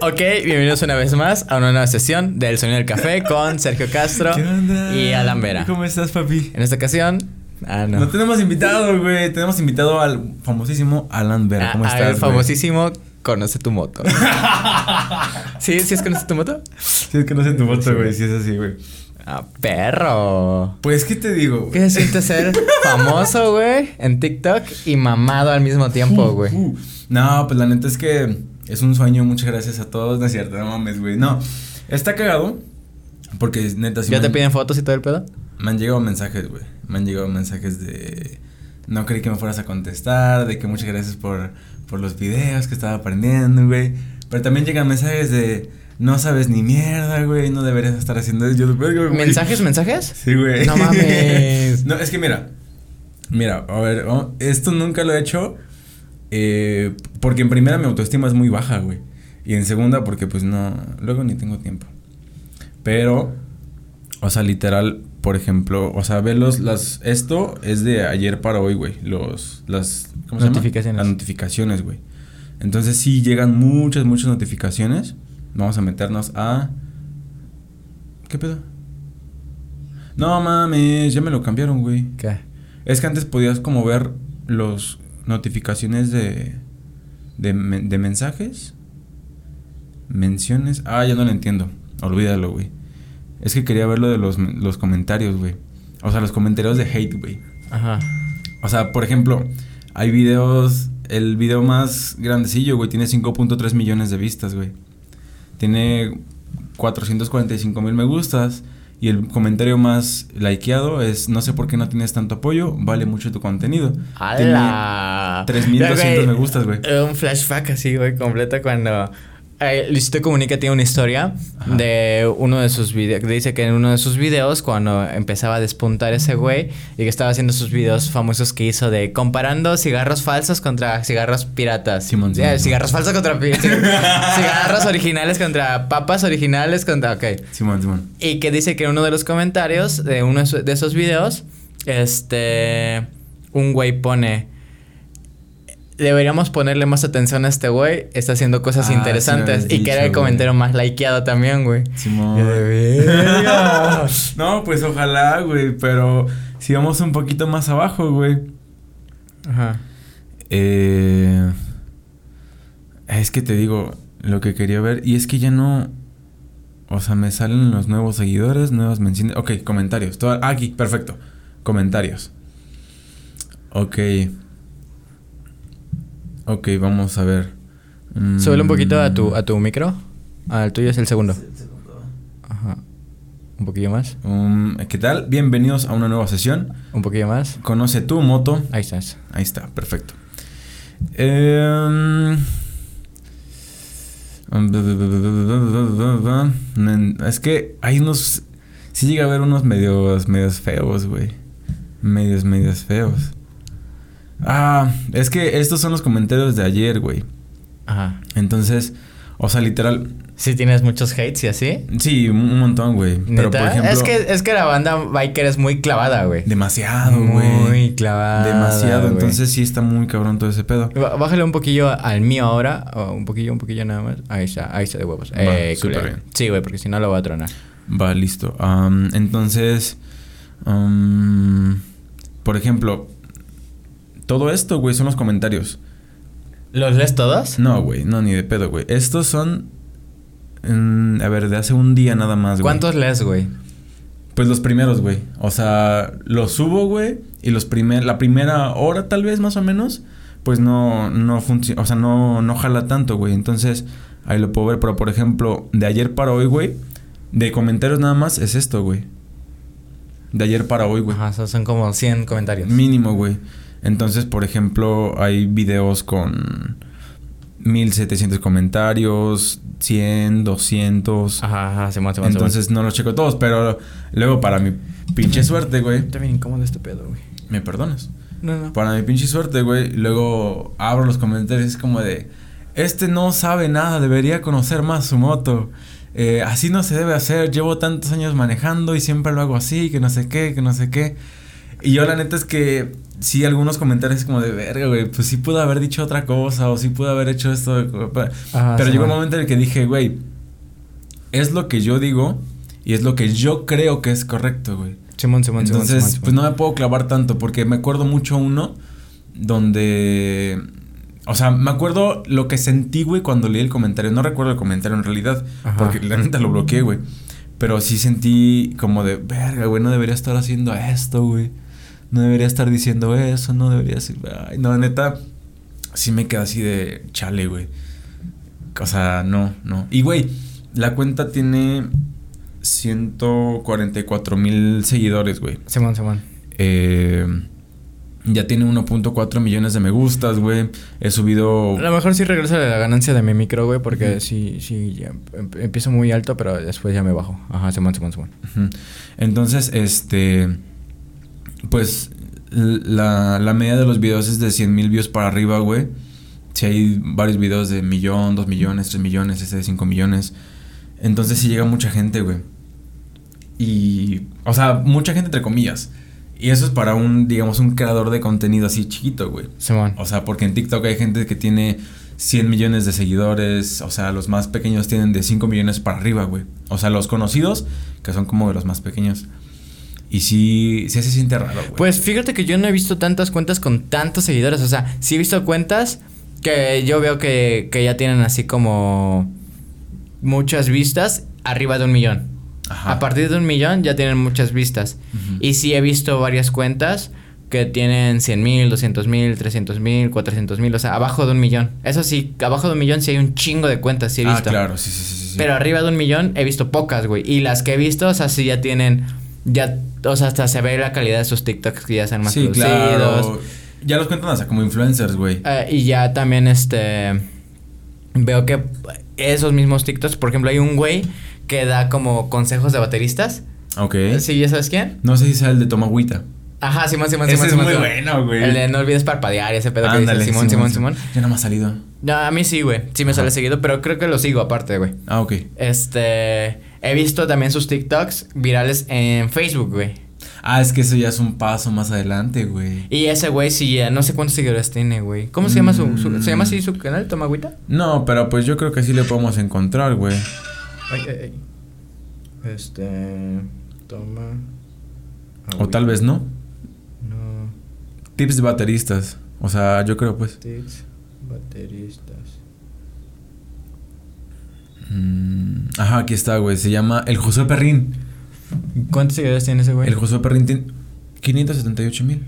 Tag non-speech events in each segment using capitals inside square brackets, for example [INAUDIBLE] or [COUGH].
ok, bienvenidos una vez más a una nueva sesión del Sonido del Café con Sergio Castro ¿Qué onda? y Alan Vera. ¿Cómo estás, papi? En esta ocasión, ah, no. No tenemos invitado, güey. Tenemos invitado al famosísimo Alan Vera. ¿Cómo Ah, estás, al famosísimo Conoce tu moto. [LAUGHS] ¿Sí? ¿Sí es Conoce tu moto? Sí, es sé tu voto, güey. Sí, es así, güey. Ah, perro. Pues, ¿qué te digo, güey? ¿Qué se siente ser famoso, güey, en TikTok y mamado al mismo tiempo, güey? Uh, no, pues la neta es que es un sueño. Muchas gracias a todos. No es cierto, no mames, güey. No, está cagado. Porque neta, sí ¿Ya te han- piden fotos y todo el pedo? Me han llegado mensajes, güey. Me han llegado mensajes de. No creí que me fueras a contestar, de que muchas gracias por, por los videos que estaba aprendiendo, güey. Pero también llegan mensajes de. No sabes ni mierda, güey. No deberías estar haciendo eso. Yo, güey. ¿Mensajes, mensajes? [LAUGHS] Sí, güey. No mames. [LAUGHS] no, es que mira. Mira, a ver, oh, esto nunca lo he hecho. Eh, porque en primera mi autoestima es muy baja, güey. Y en segunda, porque pues no. Luego ni tengo tiempo. Pero. O sea, literal, por ejemplo, o sea, ve los, las, esto es de ayer para hoy, güey, los, las, ¿cómo se llama? Notificaciones. Las notificaciones, güey. Entonces sí llegan muchas, muchas notificaciones. Vamos a meternos a, ¿qué pedo? No mames, ya me lo cambiaron, güey. ¿Qué? Es que antes podías como ver los notificaciones de, de, de mensajes, menciones. Ah, ya no lo entiendo. Olvídalo, güey. Es que quería ver lo de los, los comentarios, güey. O sea, los comentarios de hate, güey. Ajá. O sea, por ejemplo, hay videos. El video más grandecillo, güey, tiene 5.3 millones de vistas, güey. Tiene 445 mil me gustas. Y el comentario más likeado es: No sé por qué no tienes tanto apoyo, vale mucho tu contenido. ¡Hala! Tiene 3200 Güey, me gustas, güey. Un flashback así, güey, completo cuando... Eh, Luisito Comunica tiene una historia Ajá. de uno de sus videos. Dice que en uno de sus videos, cuando empezaba a despuntar ese güey y que estaba haciendo sus videos famosos que hizo de comparando cigarros falsos contra cigarros piratas. Simón, Eh, Simón. cigarros falsos contra pi- [LAUGHS] cigarros originales contra papas originales contra. Ok. Simón, Simón. Y que dice que en uno de los comentarios de uno de esos videos, este, un güey pone, deberíamos ponerle más atención a este güey, está haciendo cosas Ah, interesantes. y que era el comentario más likeado también, güey. [LAUGHS] No, pues ojalá, güey. Pero si vamos un poquito más abajo, güey. Ajá. Eh, es que te digo lo que quería ver. Y es que ya no. O sea, me salen los nuevos seguidores, nuevas menciones. Ok, comentarios. Todo- ah, aquí, perfecto. Comentarios. Ok. Ok, vamos a ver. Mm, Súbele un poquito a tu, a tu micro. Al tuyo es el segundo. Ajá. Un poquillo más. Um, ¿Qué tal? Bienvenidos a una nueva sesión. Un poquillo más. Conoce tu moto. Ahí estás. Ahí está, perfecto. Em, mm, es que hay unos. Sí llega a haber unos medios, medios feos, güey. Medios, medios feos. Ah, es que estos son los comentarios de ayer, güey. Ajá. Entonces, o sea, literal. Si tienes muchos hates y así. Sí, un montón, güey. Pero por ejemplo. es, que, es que la banda biker es muy clavada, güey. Demasiado, güey. Muy clavada. Demasiado. Entonces sí está muy cabrón todo ese pedo. Bá- Bájale un poquillo al mío ahora. o un poquillo, un poquillo nada más. Ahí está, ahí está de huevos. Va, eh, culero. bien. Sí, güey, porque si no lo voy a tronar. Va, listo. Entonces, por ejemplo, todo esto, güey, son los comentarios. ¿Los lees todos? No, güey, no, ni de pedo, güey. Estos son, mm, a ver, de hace un día nada más, güey. ¿Cuántos lees, güey? Pues los primeros, güey. O sea, los subo, güey, y los primer, la primera hora tal vez, más o menos, pues no, no funciona, o sea, no, no jala tanto, güey. Entonces, ahí lo puedo ver. Pero, por ejemplo, de ayer para hoy, güey, de comentarios nada más es esto, güey. De ayer para hoy, güey. Ajá, son- son como 100 comentarios. Mínimo, güey. Entonces, por ejemplo, hay videos con 1700 comentarios, 100, 200. Ajá, ajá, se mueve, se Entonces no los checo todos, pero luego para mi pinche suerte, güey. Está bien incómodo este pedo, güey. ¿Me perdonas? No, no. Para mi pinche suerte, güey. Luego abro los comentarios y es como de... Este no sabe nada, debería conocer más su moto. Eh, así no se debe hacer, llevo tantos años manejando y siempre lo hago así, que no sé qué, que no sé qué. Y yo la neta es que sí, algunos comentarios como de verga, güey, pues sí pude haber dicho otra cosa o sí pude haber hecho esto. Ajá, Pero sí, llegó un momento en el que dije, güey, es lo que yo digo y es lo que yo creo que es correcto, güey. Simón, Simón, Entonces, Simón. pues no me puedo clavar tanto porque me acuerdo mucho uno donde... O sea, me acuerdo lo que sentí, güey, cuando leí el comentario. No recuerdo el comentario en realidad, Ajá. porque la neta lo bloqueé, güey. Pero sí sentí como de, verga, güey, no debería estar haciendo esto, güey. No debería estar diciendo eso, no debería ser... Ay, no, neta, sí me queda así de chale, güey. O sea, no, no. Y, güey, la cuenta tiene 144 mil seguidores, güey. Simón, Simón. Eh, ya tiene 1.4 millones de me gustas, güey. He subido... A lo mejor sí regresa la ganancia de mi micro, güey, porque sí, sí, ya em- empiezo muy alto, pero después ya me bajo. Ajá, Simón, Simón. Ujú. Entonces, este... Pues la, la media de los videos es de 100 mil views para arriba, güey. Si hay varios videos de millón, dos millones, tres millones, este de 5 millones. Entonces sí llega mucha gente, güey. Y... O sea, mucha gente entre comillas. Y eso es para un, digamos, un creador de contenido así chiquito, güey. Simón. O sea, porque en TikTok hay gente que tiene 100 millones de seguidores. O sea, los más pequeños tienen de 5 millones para arriba, güey. O sea, los conocidos, que son como de los más pequeños. Y sí, sí se siente raro, güey. Pues fíjate que yo no he visto tantas cuentas con tantos seguidores. O sea, sí he visto cuentas que yo veo que, que ya tienen así como muchas vistas arriba de un millón. Ajá. A partir de un millón ya tienen muchas vistas. Y sí he visto varias cuentas que tienen 100 mil, 200 mil, 300 mil, 400 mil. O sea, abajo de un millón. Eso sí, abajo de un millón sí hay un chingo de cuentas, sí he Ah, visto. claro, sí, sí, sí. sí, sí. Pero arriba de un millón he visto pocas, güey. Y las que he visto, o sea, sí ya tienen. Ya, o sea, hasta se ve la calidad de sus TikToks que ya sean más Sí, producidos. claro. Ya los cuentan hasta como influencers, güey. Eh, y ya también, este. Veo que esos mismos TikToks, por ejemplo, hay un güey que da como consejos de bateristas. Ok. ¿Sí? ¿Ya sabes quién? No sé si sea el de Tomagüita. Ajá, Simón, Simón, Ese Simón. es Simón, muy Simón. bueno, güey. El de no olvides parpadear y ese pedo que Ándale, dice Simón, Simón, Simón. Ya no me ha salido. No, a mí sí, güey. Sí me Ajá. sale seguido, pero creo que lo sigo aparte, güey. Ah, ok. Este. He visto también sus TikToks virales en Facebook, güey. Ah, es que eso ya es un paso más adelante, güey. Y ese güey sí, ya no sé cuántos seguidores tiene, güey. ¿Cómo se llama su, su- ¿Se llama así su canal? ¿Toma agüita? No, pero pues yo creo que sí le podemos encontrar, güey. Ay, ay, ay. Este. Toma. O tal vez no. No. Tips de bateristas. O sea, yo creo pues. Tics. Bateristas. Mm, ajá, aquí está, güey. Se llama El Josué Perrín. ¿Cuántos seguidores tiene ese güey? El Josué Perrín tiene 578 mil.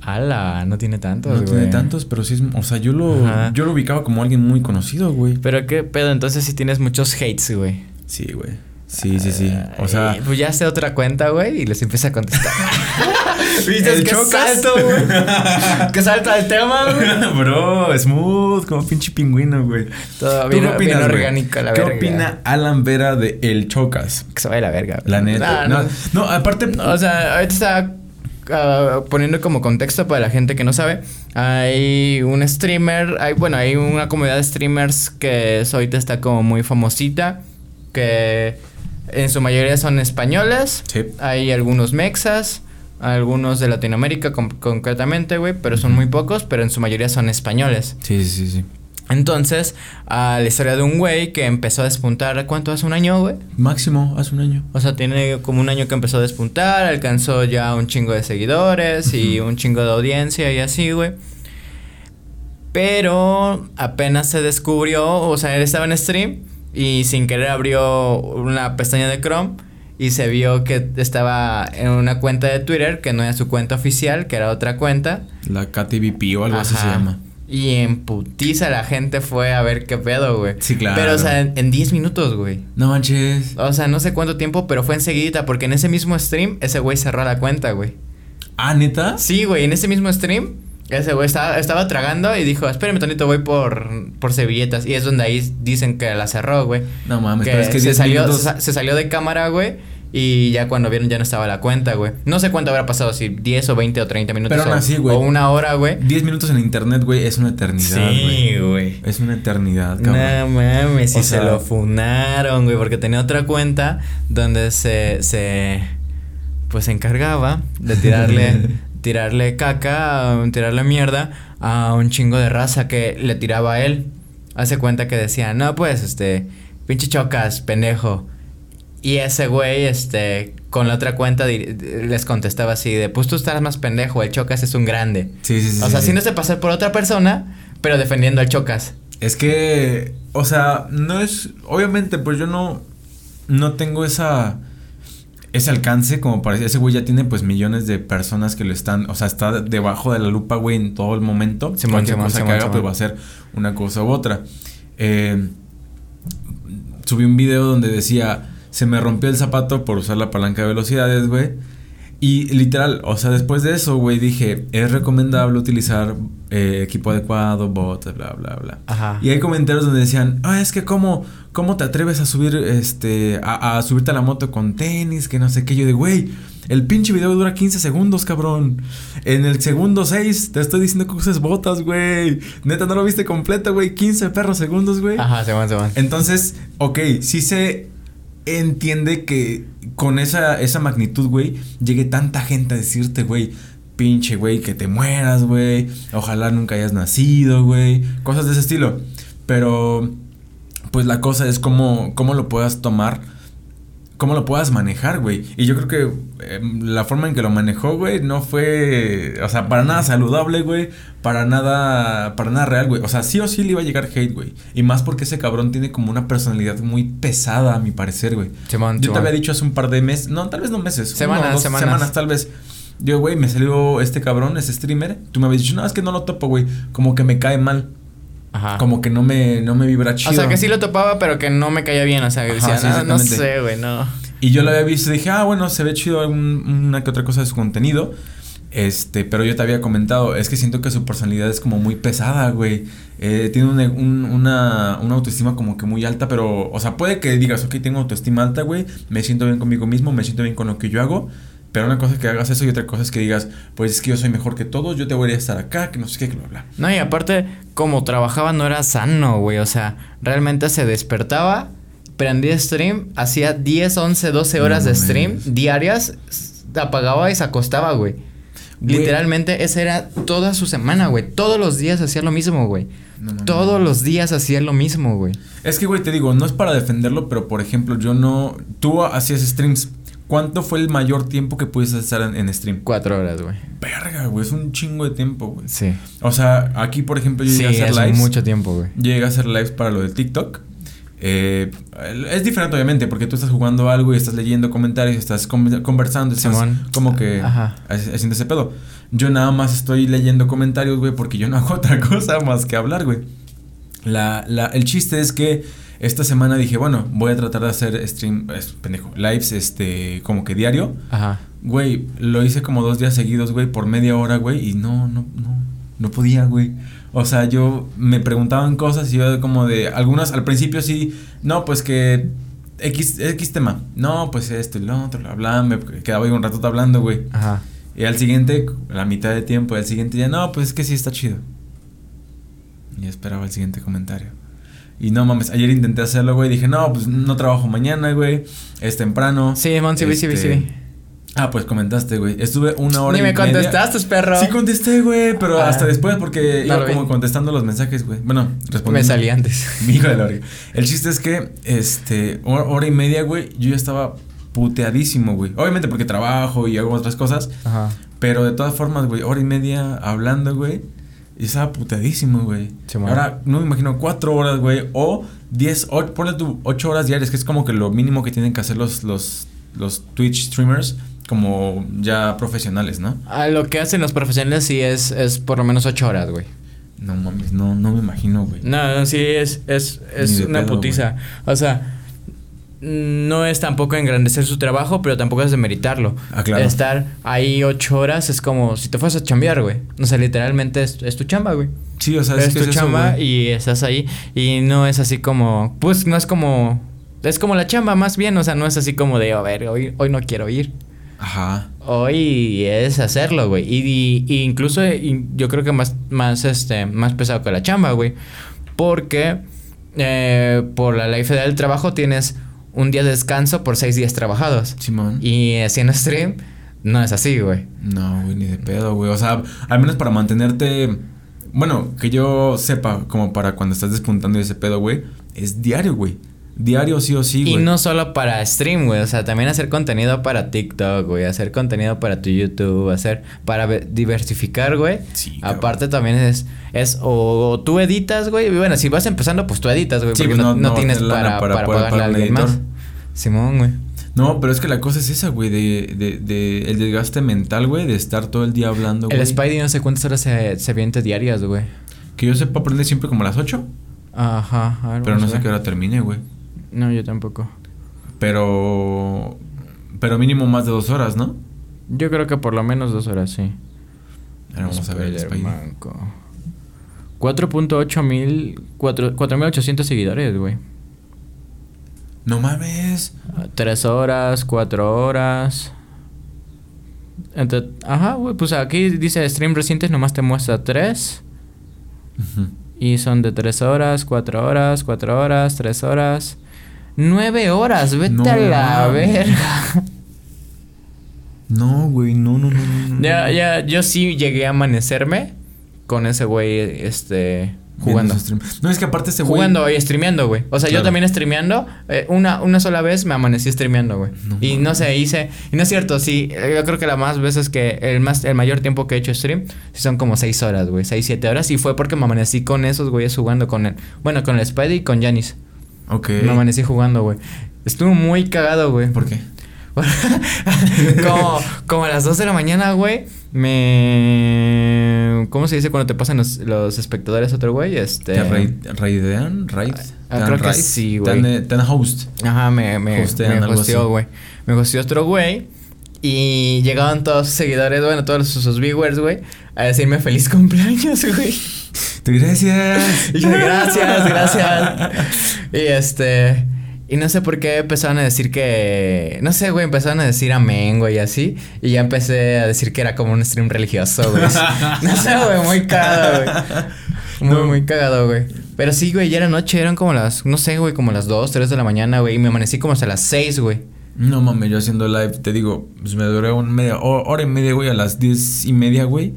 Ala, no tiene tantos, No güey. tiene tantos, pero sí es. O sea, yo lo, Ajá. yo lo ubicaba como alguien muy conocido, güey. Pero qué pedo, entonces sí tienes muchos hates, güey. Sí, güey. Sí, sí, sí. O sea. Ay, pues ya hace otra cuenta, güey, y les empieza a contestar. [LAUGHS] ¿Viste ¿El qué chocas? salto, güey? ¿Qué salto al tema, güey? [LAUGHS] Bro, smooth, como pinche pingüino, güey. Todo ¿Tú bien, qué opinas, bien la ¿Qué verga. opina Alan Vera de El Chocas? Que se vaya a la verga. güey. La neta. Ah, no, no. no, aparte. O sea, ahorita está ah, poniendo como contexto para la gente que no sabe. Hay un streamer, hay, bueno, hay una comunidad de streamers que es- ahorita está como muy famosita. Que en su mayoría son españoles. Sí. Hay algunos mexas. Algunos de Latinoamérica con- concretamente, güey, pero son muy pocos, pero en su mayoría son españoles. Sí, sí, sí. Entonces, a la historia de un güey que empezó a despuntar, ¿cuánto hace un año, güey? Máximo, hace un año. O sea, tiene como un año que empezó a despuntar, alcanzó ya un chingo de seguidores y un chingo de audiencia y así, güey. Pero apenas se descubrió, o sea, él estaba en stream y sin querer abrió una pestaña de Chrome y se vio que estaba en una cuenta de Twitter que no era su cuenta oficial, que era otra cuenta. La KTVP o algo así se llama. Y en putiza la gente fue a ver qué pedo, güey. Sí, claro. Pero, o sea, en en 10 minutos, güey. No manches. O sea, no sé cuánto tiempo, pero fue enseguida, porque en ese mismo stream, ese güey cerró la cuenta, güey. Ah, neta. Sí, güey, en ese mismo stream, ese güey estaba, estaba tragando y dijo, espérame tantito, voy por, por servilletas. Y es donde ahí dicen que la cerró, güey. No mames, Que, pero es que se, 10 salió, se, sa- se salió de cámara, güey. Y ya cuando vieron ya no estaba la cuenta, güey. No sé cuánto habrá pasado, si 10 o 20 o 30 minutos. Pero aún así, güey. O una hora, güey. 10 minutos en internet, güey, es una eternidad, güey. güey. Es una eternidad, No cabrón. mames, O y se sea- lo funaron, güey, porque tenía otra cuenta donde se, se, pues se encargaba de tirarle, [LAUGHS] tirarle caca, tirarle mierda a un chingo de raza que le tiraba a él. Hace cuenta que decía, no, pues, este, pinche chocas, pendejo. Y ese güey, este, con la otra cuenta les contestaba así de, pues tú estás más pendejo, el Chocas es un grande. Sí, sí, sí. O sea, haciéndose pasar por otra persona, pero defendiendo al Chocas. Es que, o sea, no es, obviamente, pues yo no, no tengo esa, ese alcance como parece, ese güey ya tiene pues millones de personas que lo están, o sea, está debajo de la lupa, güey, en todo el momento. Simón, Cualquier cosa que haga, pues va a ser una cosa u otra. Eh, subí un video donde decía se me rompió el zapato por usar la palanca de velocidades, güey. Y literal, o sea, después de eso, güey, dije, es recomendable utilizar eh, equipo adecuado, botas, bla, bla, bla. Ajá. Y hay comentarios donde decían, ah, es que cómo, cómo te atreves a subir, este, a, a subirte a la moto con tenis, que no sé qué. Yo de, güey, el pinche video dura 15 segundos, cabrón. En el segundo 6 te estoy diciendo que uses botas, güey. Neta, no lo viste completo, güey. 15 perros segundos, güey. Ajá, se van, se van. Entonces, ok, sí se entiende que con esa, esa magnitud, güey, llegue tanta gente a decirte, güey, pinche, güey, que te mueras, güey, ojalá nunca hayas nacido, güey, cosas de ese estilo. Pero, pues la cosa es cómo, cómo lo puedas tomar cómo lo puedas manejar, güey. Y yo creo que em, la forma en que lo manejó, güey, no fue, o sea, para nada saludable, güey, para nada, para nada real, güey. O sea, sí o sí le iba a llegar hate, güey. Y más porque ese cabrón tiene como una personalidad muy pesada, a mi parecer, güey. yo te había dicho hace un par de meses, no, tal vez no meses, semanas, semanas. semanas tal vez. Yo, güey, me salió este cabrón, ese streamer. Tú me habías dicho, no, es que no lo topo, güey. Como que me cae mal. Ajá. Como que no me, no me vibra chido. O sea, que sí lo topaba, pero que no me caía bien. O sea, que decía, no, no, sé, güey, no. Y yo lo había visto y dije, ah, bueno, se ve chido una que otra cosa de su contenido. Este, pero yo te había comentado, es que siento que su personalidad es como muy pesada, güey. Eh, tiene una, una autoestima como que muy alta, pero, o sea, puede que digas, ok, tengo autoestima alta, güey, me siento bien conmigo mismo, me siento bien con lo que yo hago, pero una cosa es que hagas eso y otra cosa es que digas, pues es que yo soy mejor que todos, yo te voy a estar acá, que no sé qué, que bla, bla. No, y aparte, como trabajaba no era sano, güey. O sea, realmente se despertaba, prendía stream, hacía 10, 11, 12 horas de stream diarias, apagaba y se acostaba, güey. Literalmente, esa era toda su semana, güey. Todos los días hacía lo mismo, güey. Todos los días hacía lo mismo, güey. Es que, güey, te digo, no es para defenderlo, pero por ejemplo, yo no. Tú hacías streams ¿Cuánto fue el mayor tiempo que pudiste estar en, stream? Cuatro horas, güey. Verga, güey, es un chingo de tiempo, güey. Sí. O sea, aquí, por ejemplo, yo llegué a hacer es lives. mucho tiempo, güey. Llegué a hacer lives para lo de TikTok. Eh, es diferente, obviamente, porque tú estás jugando algo y estás leyendo comentarios, estás conversando, estás como que haciendo ese pedo. Yo nada más estoy leyendo comentarios, güey, porque yo no hago [LAUGHS] otra cosa más que hablar, güey. La, la, el chiste es que esta semana dije, bueno, voy a tratar de hacer stream, pendejo, lives, este, como que diario. Ajá. Güey, lo hice como dos días seguidos, güey, por media hora, güey, y no, no, no, no podía, güey. O sea, yo me preguntaban cosas y yo como de, algunas, al principio sí, no, pues que X, X tema, no, pues esto y lo otro, bla, bla, me quedaba ahí un rato hablando, güey. Ajá. Y al siguiente, la mitad de tiempo, al siguiente ya, no, pues es que sí está chido. Y esperaba el siguiente comentario. Y no mames, ayer intenté hacerlo, güey. Dije, no, pues no trabajo mañana, güey. Es temprano. Sí, man, sí, sí, sí, este, Ah, pues comentaste, güey. Estuve una hora Ni me contestaste, perro. Sí contesté, güey, pero ah. hasta después porque iba como contestando los mensajes, güey. Bueno, respondiendo. Me salí antes. [LAUGHS] Mi hijo de la El chiste es que, este, hora, y media, güey, yo ya estaba puteadísimo, güey. Obviamente porque trabajo y hago otras cosas. Ajá. Pero de todas formas, güey, hora y media hablando, güey. Y estaba putadísimo, güey. Ahora, no me imagino cuatro horas, güey. O diez, ocho, ponle tú ocho horas diarias, que es como que lo mínimo que tienen que hacer los, los, los Twitch streamers como ya profesionales, ¿no? A lo que hacen los profesionales sí es, es por lo menos ocho horas, güey. No mames, no, no me imagino, güey. No, sí, es, es, es una putiza. O sea, no es tampoco engrandecer su trabajo, pero tampoco es demeritarlo. Ah, claro. Estar ahí ocho horas es como si te fueras a chambear, güey. O sea, literalmente es, tu chamba, güey. Sí, o sea, es, tu chamba y estás ahí. Y no es así como, pues no es como, es como la chamba más bien, o sea, no es así como de, a ver, hoy, hoy no quiero ir. Ajá. Hoy es hacerlo, güey. Y, y, incluso yo creo que más, más, este, más pesado que la chamba, güey. Porque eh, por la ley federal del trabajo tienes un día de descanso por seis días trabajados. Simón. Y haciendo stream, no es así, güey. No, güey, ni de pedo, güey. O sea, al menos para mantenerte. Bueno, que yo sepa, como para cuando estás despuntando ese pedo, güey, es diario, güey. Diario sí o sí, güey. Y no solo para stream, güey. O sea, también hacer contenido para TikTok, güey. Hacer contenido para tu YouTube. Hacer. Para ve- diversificar, güey. Sí. Aparte también es. Es o tú editas, güey. Bueno, si vas empezando, pues tú editas, güey. Sí, porque pues no, no- no tienes para, para para, pagarle a alguien más. Simón, güey. No, pero es que la cosa es esa, güey, de, de, de el desgaste mental, güey, de estar todo el día hablando, güey. El Spidey no sé cuántas horas se, se avienta diarias, güey. Que yo sepa aprender siempre como a las 8, Ajá. A ver, pero no sé qué hora termine, güey. No, yo tampoco. Pero. Pero mínimo más de dos horas, ¿no? Yo creo que por lo menos dos horas, sí. Ahora vamos a ver el Spidey. Spider-Manco. 4.8 mil... 4.800 seguidores, güey. No mames. Tres horas, cuatro horas. Entre- ajá, güey. Pues aquí dice stream recientes, nomás te muestra tres. Y son de tres horas, cuatro horas, cuatro horas, tres horas. Nueve horas, vete No a la verga. No, güey, no, no, no, no. Ya, ya, yo sí llegué a amanecerme con ese güey, este, jugando. No, es que aparte este güey. Jugando y streameando, güey. O sea, yo también streameando. eh, una, una sola vez me amanecí streameando, güey. No y no sé, hice. Y no es cierto, sí. eh, Yo creo que la más veces que. El más el mayor tiempo que he hecho stream. Sí son como seis horas, güey. Seis, siete horas. Y fue porque me amanecí con esos güeyes jugando con él. Bueno, con el Spidey y con Janis. Ok. Me amanecí jugando, güey. Estuvo muy cagado, güey. ¿Por qué? [LAUGHS] como, como a las 2 de la mañana, güey. Me. ¿Cómo se dice cuando te pasan los, los espectadores a otro güey? Este. ¿Te raid- raidean? ¿Raid? Ah, ¿Te dan creo que sí, ¿Te güey. te host? Ajá, me, me, Hostean, me hosteó, güey. Me hosteó otro güey. Y llegaban todos sus seguidores, bueno, todos sus, sus viewers, güey, a decirme feliz [LAUGHS] cumpleaños, güey. Gracias. [LAUGHS] Y yo, gracias, gracias. [LAUGHS] Y este. Y no sé por qué empezaron a decir que. No sé, güey, empezaron a decir amén, güey, y así. Y ya empecé a decir que era como un stream religioso, güey. [LAUGHS] no sé, güey, muy cagado, güey. Muy, No. muy cagado, güey. Pero sí, güey, ya era noche, eran como las. No sé, güey, como las 2, 3 de la mañana, güey. Y me amanecí como hasta las 6, güey. No mames, yo haciendo live, te digo, pues me duré un media, ho- hora y media, güey, a las diez y media, güey.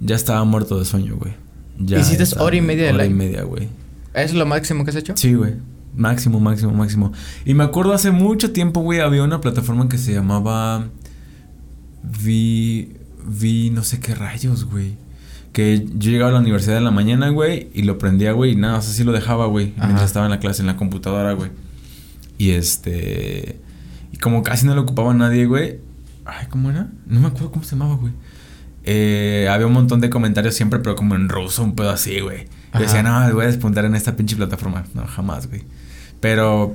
Ya estaba muerto de sueño, güey. Ya ¿Hiciste estaba- hora y media de Hora y live? media, güey. ¿Es lo máximo que has hecho? Sí, güey. Máximo, máximo, máximo. Y me acuerdo hace mucho tiempo, güey, había una plataforma que se llamaba. Vi. Vi no sé qué rayos, güey. Que yo llegaba a la universidad en la mañana, güey, y lo prendía, güey, y nada, o sea, sí lo dejaba, güey, mientras estaba en la clase, en la computadora, güey. Y este. Y como casi no lo ocupaba nadie, güey. Ay, ¿cómo era? No me acuerdo cómo se llamaba, güey. Eh, había un montón de comentarios siempre, pero como en ruso, un pedo así, güey. Yo decía, no, voy a despuntar en esta pinche plataforma. No, jamás, güey. Pero.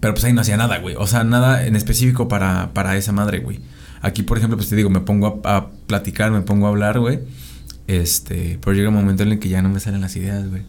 Pero pues ahí no hacía nada, güey. O sea, nada en específico para, para esa madre, güey. Aquí, por ejemplo, pues te digo, me pongo a, a platicar, me pongo a hablar, güey. Este. Pero llega un momento en el que ya no me salen las ideas, güey.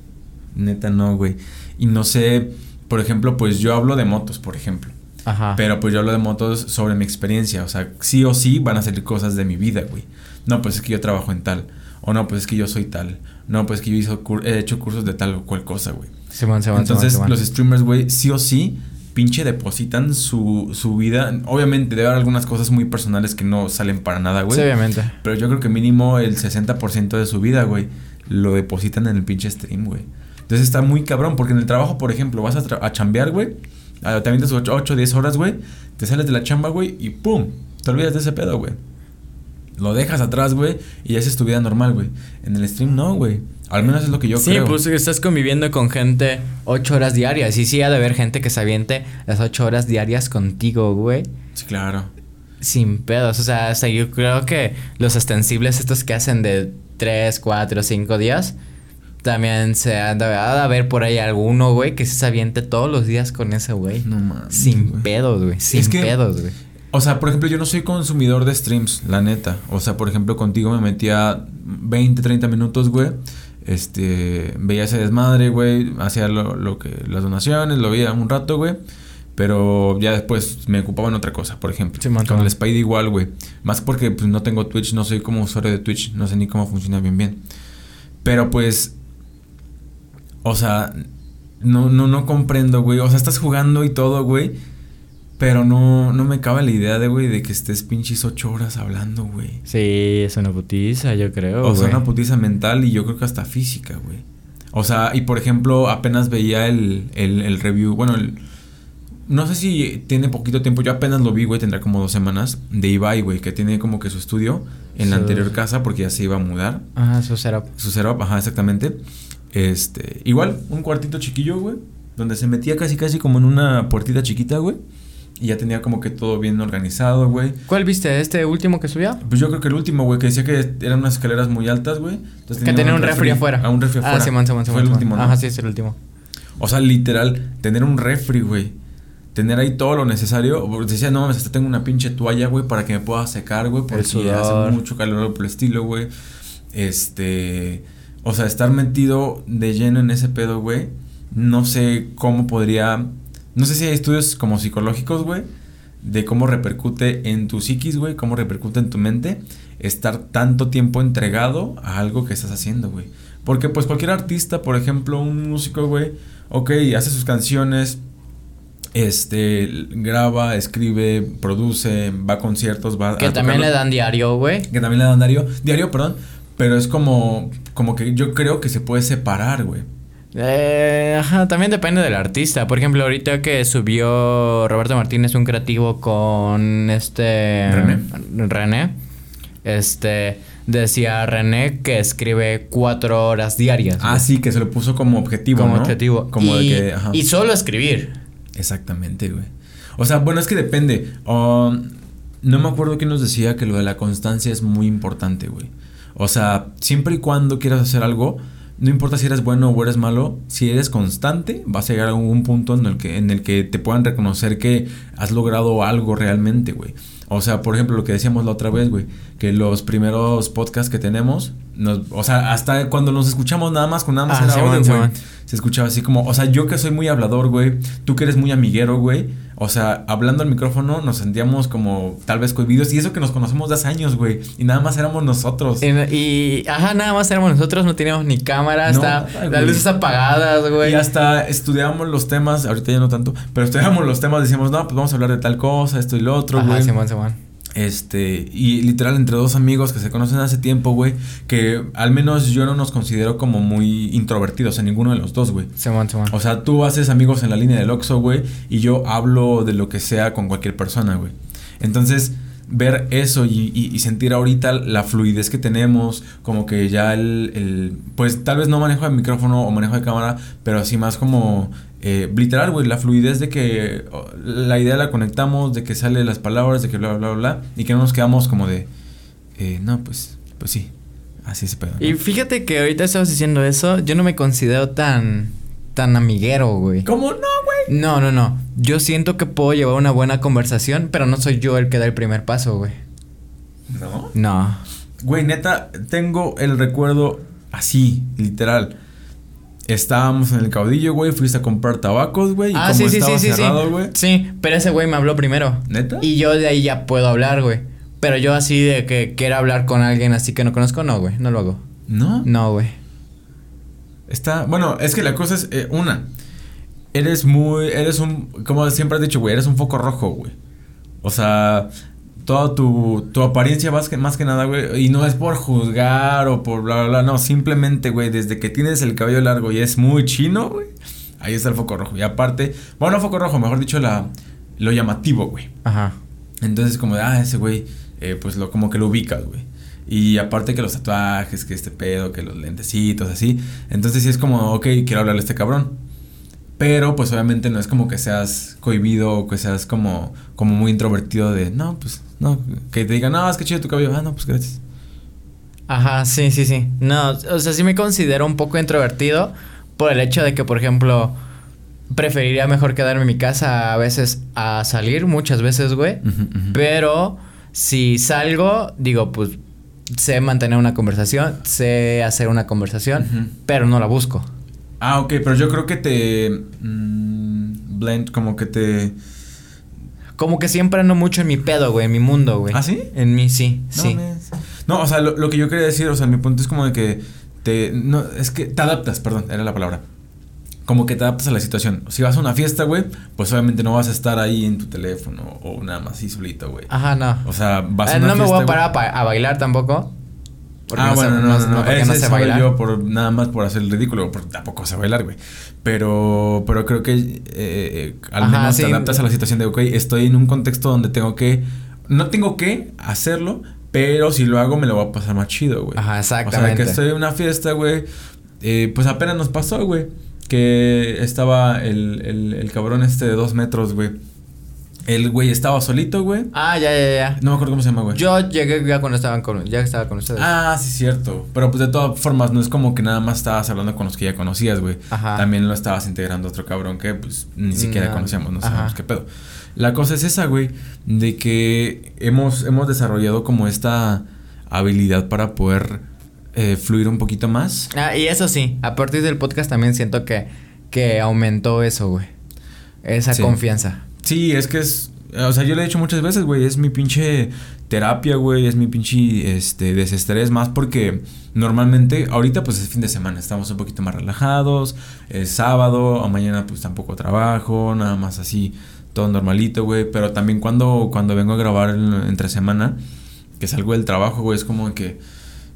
Neta, no, güey. Y no sé. Por ejemplo, pues yo hablo de motos, por ejemplo. Ajá. Pero pues yo hablo de motos sobre mi experiencia. O sea, sí o sí van a salir cosas de mi vida, güey. No, pues es que yo trabajo en tal. O no, pues es que yo soy tal. No, pues es que yo hizo cur- he hecho cursos de tal o cual cosa, güey. Simón, Simón, Entonces, Simón, Simón. los streamers, güey, sí o sí, pinche depositan su, su vida. Obviamente, debe haber algunas cosas muy personales que no salen para nada, güey. Sí, obviamente. Pero yo creo que mínimo el 60% de su vida, güey, lo depositan en el pinche stream, güey. Entonces está muy cabrón, porque en el trabajo, por ejemplo, vas a, a chambear, güey. a- Te avientas 8 o 10 horas, güey. Te sales de la chamba, güey, y ¡pum! Te olvidas de ese pedo, güey. Lo dejas atrás, güey, y esa es tu vida normal, güey. En el stream no, güey. Al menos es lo que yo sí, creo. pues estás conviviendo con gente ocho horas diarias. Y sí ha de haber gente que se aviente las ocho horas diarias contigo, güey. Sí, claro. Sin pedos. O sea, hasta yo creo que los extensibles estos que hacen de tres, cuatro, cinco días. También se ha de, ha de haber por ahí alguno, güey, que se aviente todos los días con ese güey. No mames. Sin pedos, güey. Sin Es pedos, güey. O sea, por ejemplo, yo no soy consumidor de streams, la neta. O sea, por ejemplo, contigo me metía 20, 30 minutos, güey. Este, veía ese desmadre, güey. Hacía lo, lo que, las donaciones, lo veía un rato, güey. Pero ya después me ocupaba en otra cosa, por ejemplo. Sí, man, Con man. el Spidey igual, güey. Más porque pues no tengo Twitch, no soy como usuario de Twitch, no sé ni cómo funciona bien bien. Pero pues o sea, no no no comprendo, güey. O sea, estás jugando y todo, güey. Pero no, no me cabe la idea de, güey, de que estés pinches ocho horas hablando, güey. Sí, es una putiza, yo creo. O sea, una putiza mental y yo creo que hasta física, güey. O sea, y por ejemplo, apenas veía el, el, el review, bueno, el, no sé si tiene poquito tiempo, yo apenas lo vi, güey, tendrá como dos semanas, de Ibai, güey, que tiene como que su estudio en la anterior casa porque ya se iba a mudar. Ajá, su setup. Su setup, ajá, exactamente. Este, igual, un cuartito chiquillo, güey, donde se metía casi casi como en una puertita chiquita, güey. Y ya tenía como que todo bien organizado, güey. ¿Cuál viste? ¿Este último que subió? Pues yo creo que el último, güey, que decía que eran unas escaleras muy altas, güey. Que tenía un refri afuera. Ah, un refri afuera. Ah, Simón, Simón, Fue el último, ¿no? Ajá, sí, es el último. O sea, literal, tener un refri, güey. Tener ahí todo lo necesario. Decía, no mames, hasta tengo una pinche toalla, güey, para que me pueda secar, güey. Porque hace mucho calor por el estilo, güey. Este. O sea, estar metido de lleno en ese pedo, güey. No sé cómo podría. No sé si hay estudios como psicológicos, güey. De cómo repercute en tu psiquis, güey. Cómo repercute en tu mente. Estar tanto tiempo entregado a algo que estás haciendo, güey. Porque, pues, cualquier artista, por ejemplo, un músico, güey. Ok, hace sus canciones. Este, graba, escribe, produce, va a conciertos, va Que a también tocarlos. le dan diario, güey. Que también le dan diario, diario, perdón. Pero es como, como que yo creo que se puede separar, güey. Eh, ajá, también depende del artista. Por ejemplo, ahorita que subió Roberto Martínez un creativo con este René. René, este decía René que escribe cuatro horas diarias. Ah, sí, que se lo puso como objetivo, como ¿no? objetivo. Como y, de que, ajá. y solo escribir. Exactamente, güey. O sea, bueno, es que depende. Um, no me acuerdo quién nos decía que lo de la constancia es muy importante, güey. O sea, siempre y cuando quieras hacer algo, no importa si eres bueno o eres malo, si eres constante, vas a llegar a un punto en el que, en el que te puedan reconocer que has logrado algo realmente, güey. O sea, por ejemplo, lo que decíamos la otra vez, güey, que los primeros podcasts que tenemos, nos, o sea, hasta cuando nos escuchamos nada más con nada más Ah, era Simón, audio, güey. Se escuchaba así como, o sea, yo que soy muy hablador, güey, tú que eres muy amiguero, güey. O sea, hablando al micrófono nos sentíamos como tal vez cohibidos y eso que nos conocemos de hace años, güey. Y nada más éramos nosotros. Y, y, ajá, nada más éramos nosotros, no teníamos ni cámara, No, está, ay, las luces apagadas, güey. Y hasta estudiábamos los temas, ahorita ya no tanto, pero estudiábamos los temas, decíamos, no, pues vamos a hablar de tal cosa, esto y lo otro, Ajá, güey. Simón, Simón. Este, y literal entre dos amigos que se conocen hace tiempo, güey, que al menos yo no nos considero como muy introvertidos en ninguno de los dos, güey. Simón, Simón. O sea, tú haces amigos en la línea del Oxxo, güey, y yo hablo de lo que sea con cualquier persona, güey. Entonces, ver eso y, y- y sentir ahorita la fluidez que tenemos, como que ya el, el- pues tal vez no manejo de micrófono o manejo de cámara, pero así más como, eh, literal, güey, la fluidez de que la idea la conectamos, de que sale las palabras, de que bla, bla, bla, bla, y que no nos quedamos como de, eh, no, pues, pues sí, así se pedo. ¿no? Y fíjate que ahorita estabas diciendo eso, yo no me considero tan, tan amiguero, güey. ¿Cómo no, güey? No, no, no. Yo siento que puedo llevar una buena conversación, pero no soy yo el que da el primer paso, güey. ¿No? No. Güey, neta, tengo el recuerdo así, literal. Estábamos en el caudillo, güey, fuiste a comprar tabacos, güey, y Ah, como sí, sí, estaba sí, sí, cerrado, sí. Sí, pero ese güey me habló primero. ¿Neta? Y yo de ahí ya puedo hablar, güey. Pero yo así de que quiera hablar con alguien así que no conozco, no, güey. No lo hago. ¿No? No, güey. Está, bueno, es que la cosa es eh, una. Eres muy eres un como siempre has dicho, güey, eres un foco rojo, güey. O sea, toda tu, tu apariencia más que, más que nada, güey, y no es por juzgar o por bla, bla, bla, no, simplemente, güey, desde que tienes el cabello largo y es muy chino, güey, ahí está el foco rojo. Y aparte, bueno, no foco rojo, mejor dicho, la, lo llamativo, güey. Ajá. Entonces, como de, ah, ese güey, eh, pues lo, como que lo ubicas, güey. Y aparte que los tatuajes, que este pedo, que los lentecitos, así. Entonces sí es como, ok, quiero hablarle a este cabrón. Pero pues obviamente no es como que seas cohibido o que seas como, como muy introvertido de, no, pues, no, que te digan, no, es que chido tu cabello, ah, no, pues gracias. Ajá, sí, sí, sí. No, o sea, sí me considero un poco introvertido por el hecho de que, por ejemplo, preferiría mejor quedarme en mi casa a veces a salir, muchas veces, güey. Pero si salgo, digo, pues sé mantener una conversación, sé hacer una conversación, pero no la busco. Ah, ok, pero yo creo que te... mm, blend, como que te... Como que siempre ando mucho en mi pedo, güey, en mi mundo, güey. ¿Ah, sí? En mí, sí, No, sí. No, o sea, lo, lo que yo quería decir, o sea, mi punto es como de que te. No, es que te adaptas, perdón, era la palabra. como que te adaptas a la situación. Si vas a una fiesta, güey, pues obviamente no vas a estar ahí en tu teléfono o nada más así solito, güey. Ajá, no. O sea, vas a Eh, una no me voy a parar a, pa- a bailar tampoco. Porque ah, sé- bueno, no, no, no, porque ese no sé bailar. yo por nada más por hacer el ridículo, porque tampoco sé bailar, güey. Pero, pero creo que eh, eh, al Ajá, menos sí. te adaptas a la situación de, ok, estoy en un contexto donde tengo que, no tengo que hacerlo, pero si lo hago me lo voy a pasar más chido, güey. Ajá, O sea, exactamente. que estoy en una fiesta, güey. eh, pues apenas nos pasó, güey. Que estaba el, el, el cabrón este de dos metros, güey. El güey estaba solito, güey. Ah, ya, ya, ya. No me acuerdo cómo se llama, güey. Yo llegué ya cuando estaban con, ya estaba con ustedes. Ah, sí, cierto. Pero pues de todas formas, no es como que nada más estabas hablando con los que ya conocías, güey. Ajá. También lo estabas integrando a otro cabrón que pues ni siquiera No, conocíamos, no ajá. sabemos qué pedo. La cosa es esa, güey, de que hemos, hemos desarrollado como esta habilidad para poder eh, fluir un poquito más. Ah, y eso sí, a partir del podcast también siento que, que aumentó eso, güey. Esa Sí. confianza. Sí, es que es. O sea, yo lo he dicho muchas veces, güey. Es mi pinche terapia, güey. Es mi pinche este, desestrés. Más porque normalmente, ahorita pues es fin de semana. Estamos un poquito más relajados. Es sábado. O mañana pues tampoco trabajo. Nada más así. Todo normalito, güey. Pero también cuando, cuando vengo a grabar en- entre semana. Que salgo del trabajo, güey. Es como que.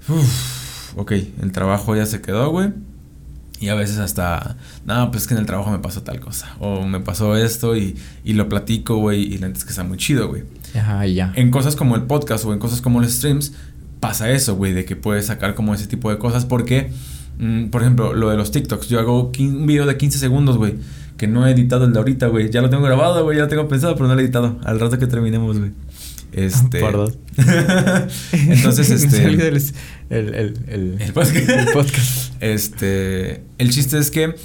Uf, ok, el trabajo ya se quedó, güey. Y a veces hasta, no, pues es que en el trabajo me pasó tal cosa. O me pasó esto y, y lo platico, güey. Y la neta es que está muy chido, güey. Ajá, ya. En cosas como el podcast o en cosas como los streams, pasa eso, güey. De que puedes sacar como ese tipo de cosas. Porque, mm, por ejemplo, lo de los TikToks. Yo hago un video de 15 segundos, güey. Que no he editado el de ahorita, güey. Ya lo tengo grabado, güey. Ya lo tengo pensado, pero no lo he editado. Al rato que terminemos, güey. Este. Por dos. [LAUGHS] Entonces, [LAUGHS] este. el, el, el, el- podcast. el podcast. Este, el chiste es que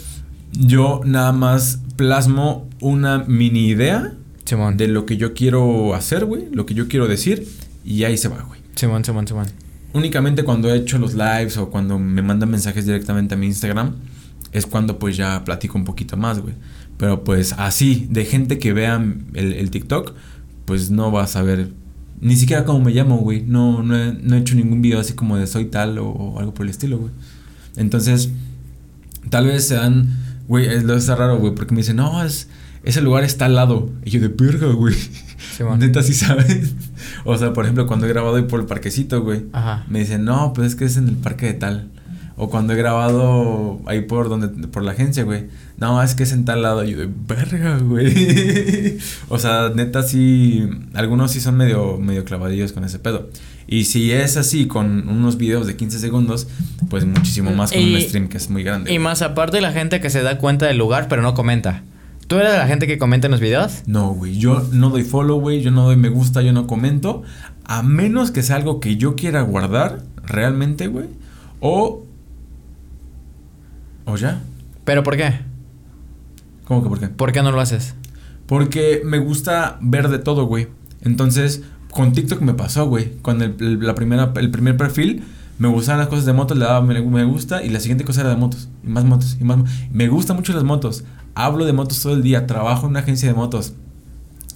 yo nada más plasmo una mini idea Simón. de lo que yo quiero hacer, güey, lo que yo quiero decir y ahí se va, güey. Simón, Simón, Simón. Únicamente cuando he hecho los lives o cuando me mandan mensajes directamente a mi Instagram es cuando pues ya platico un poquito más, güey. Pero pues así, de gente que vea el, el TikTok, pues no vas a ver ni siquiera cómo me llamo, güey. No, no, he, no he hecho ningún video así como de soy tal o, o algo por el estilo, güey. Entonces, tal vez se dan, güey, lo está raro, güey, porque me dicen, no, es, ese lugar está al lado. Y yo de verga, güey. Simón. Neta, sí sabes. [LAUGHS] O sea, por ejemplo, cuando he grabado ahí por el parquecito, güey. Ajá. Me dicen, no, pues es que es en el parque de tal. O cuando he grabado ahí por donde, por la agencia, güey. No, es que es en tal lado. Y yo de verga, güey. [LAUGHS] o sea, neta sí. Algunos sí son medio, medio clavadillos con ese pedo. Y si es así, con unos videos de 15 segundos, pues muchísimo más con un stream que es muy grande. Y güey. más aparte la gente que se da cuenta del lugar pero no comenta. ¿Tú eres de la gente que comenta en los videos? No, güey. Yo no doy follow, güey. Yo no doy me gusta, yo no comento. A menos que sea algo que yo quiera guardar realmente, güey. O. O ya. ¿Pero por qué? ¿Cómo que por qué? ¿Por qué no lo haces? Porque me gusta ver de todo, güey. Entonces, con TikTok me pasó, güey. Con el, el- la primera, el primer perfil, me gustaban las cosas de motos, le daba me, me gusta. Y la siguiente cosa era de motos. Y más motos. Y más Me gustan mucho las motos. Hablo de motos todo el día. Trabajo en una agencia de motos.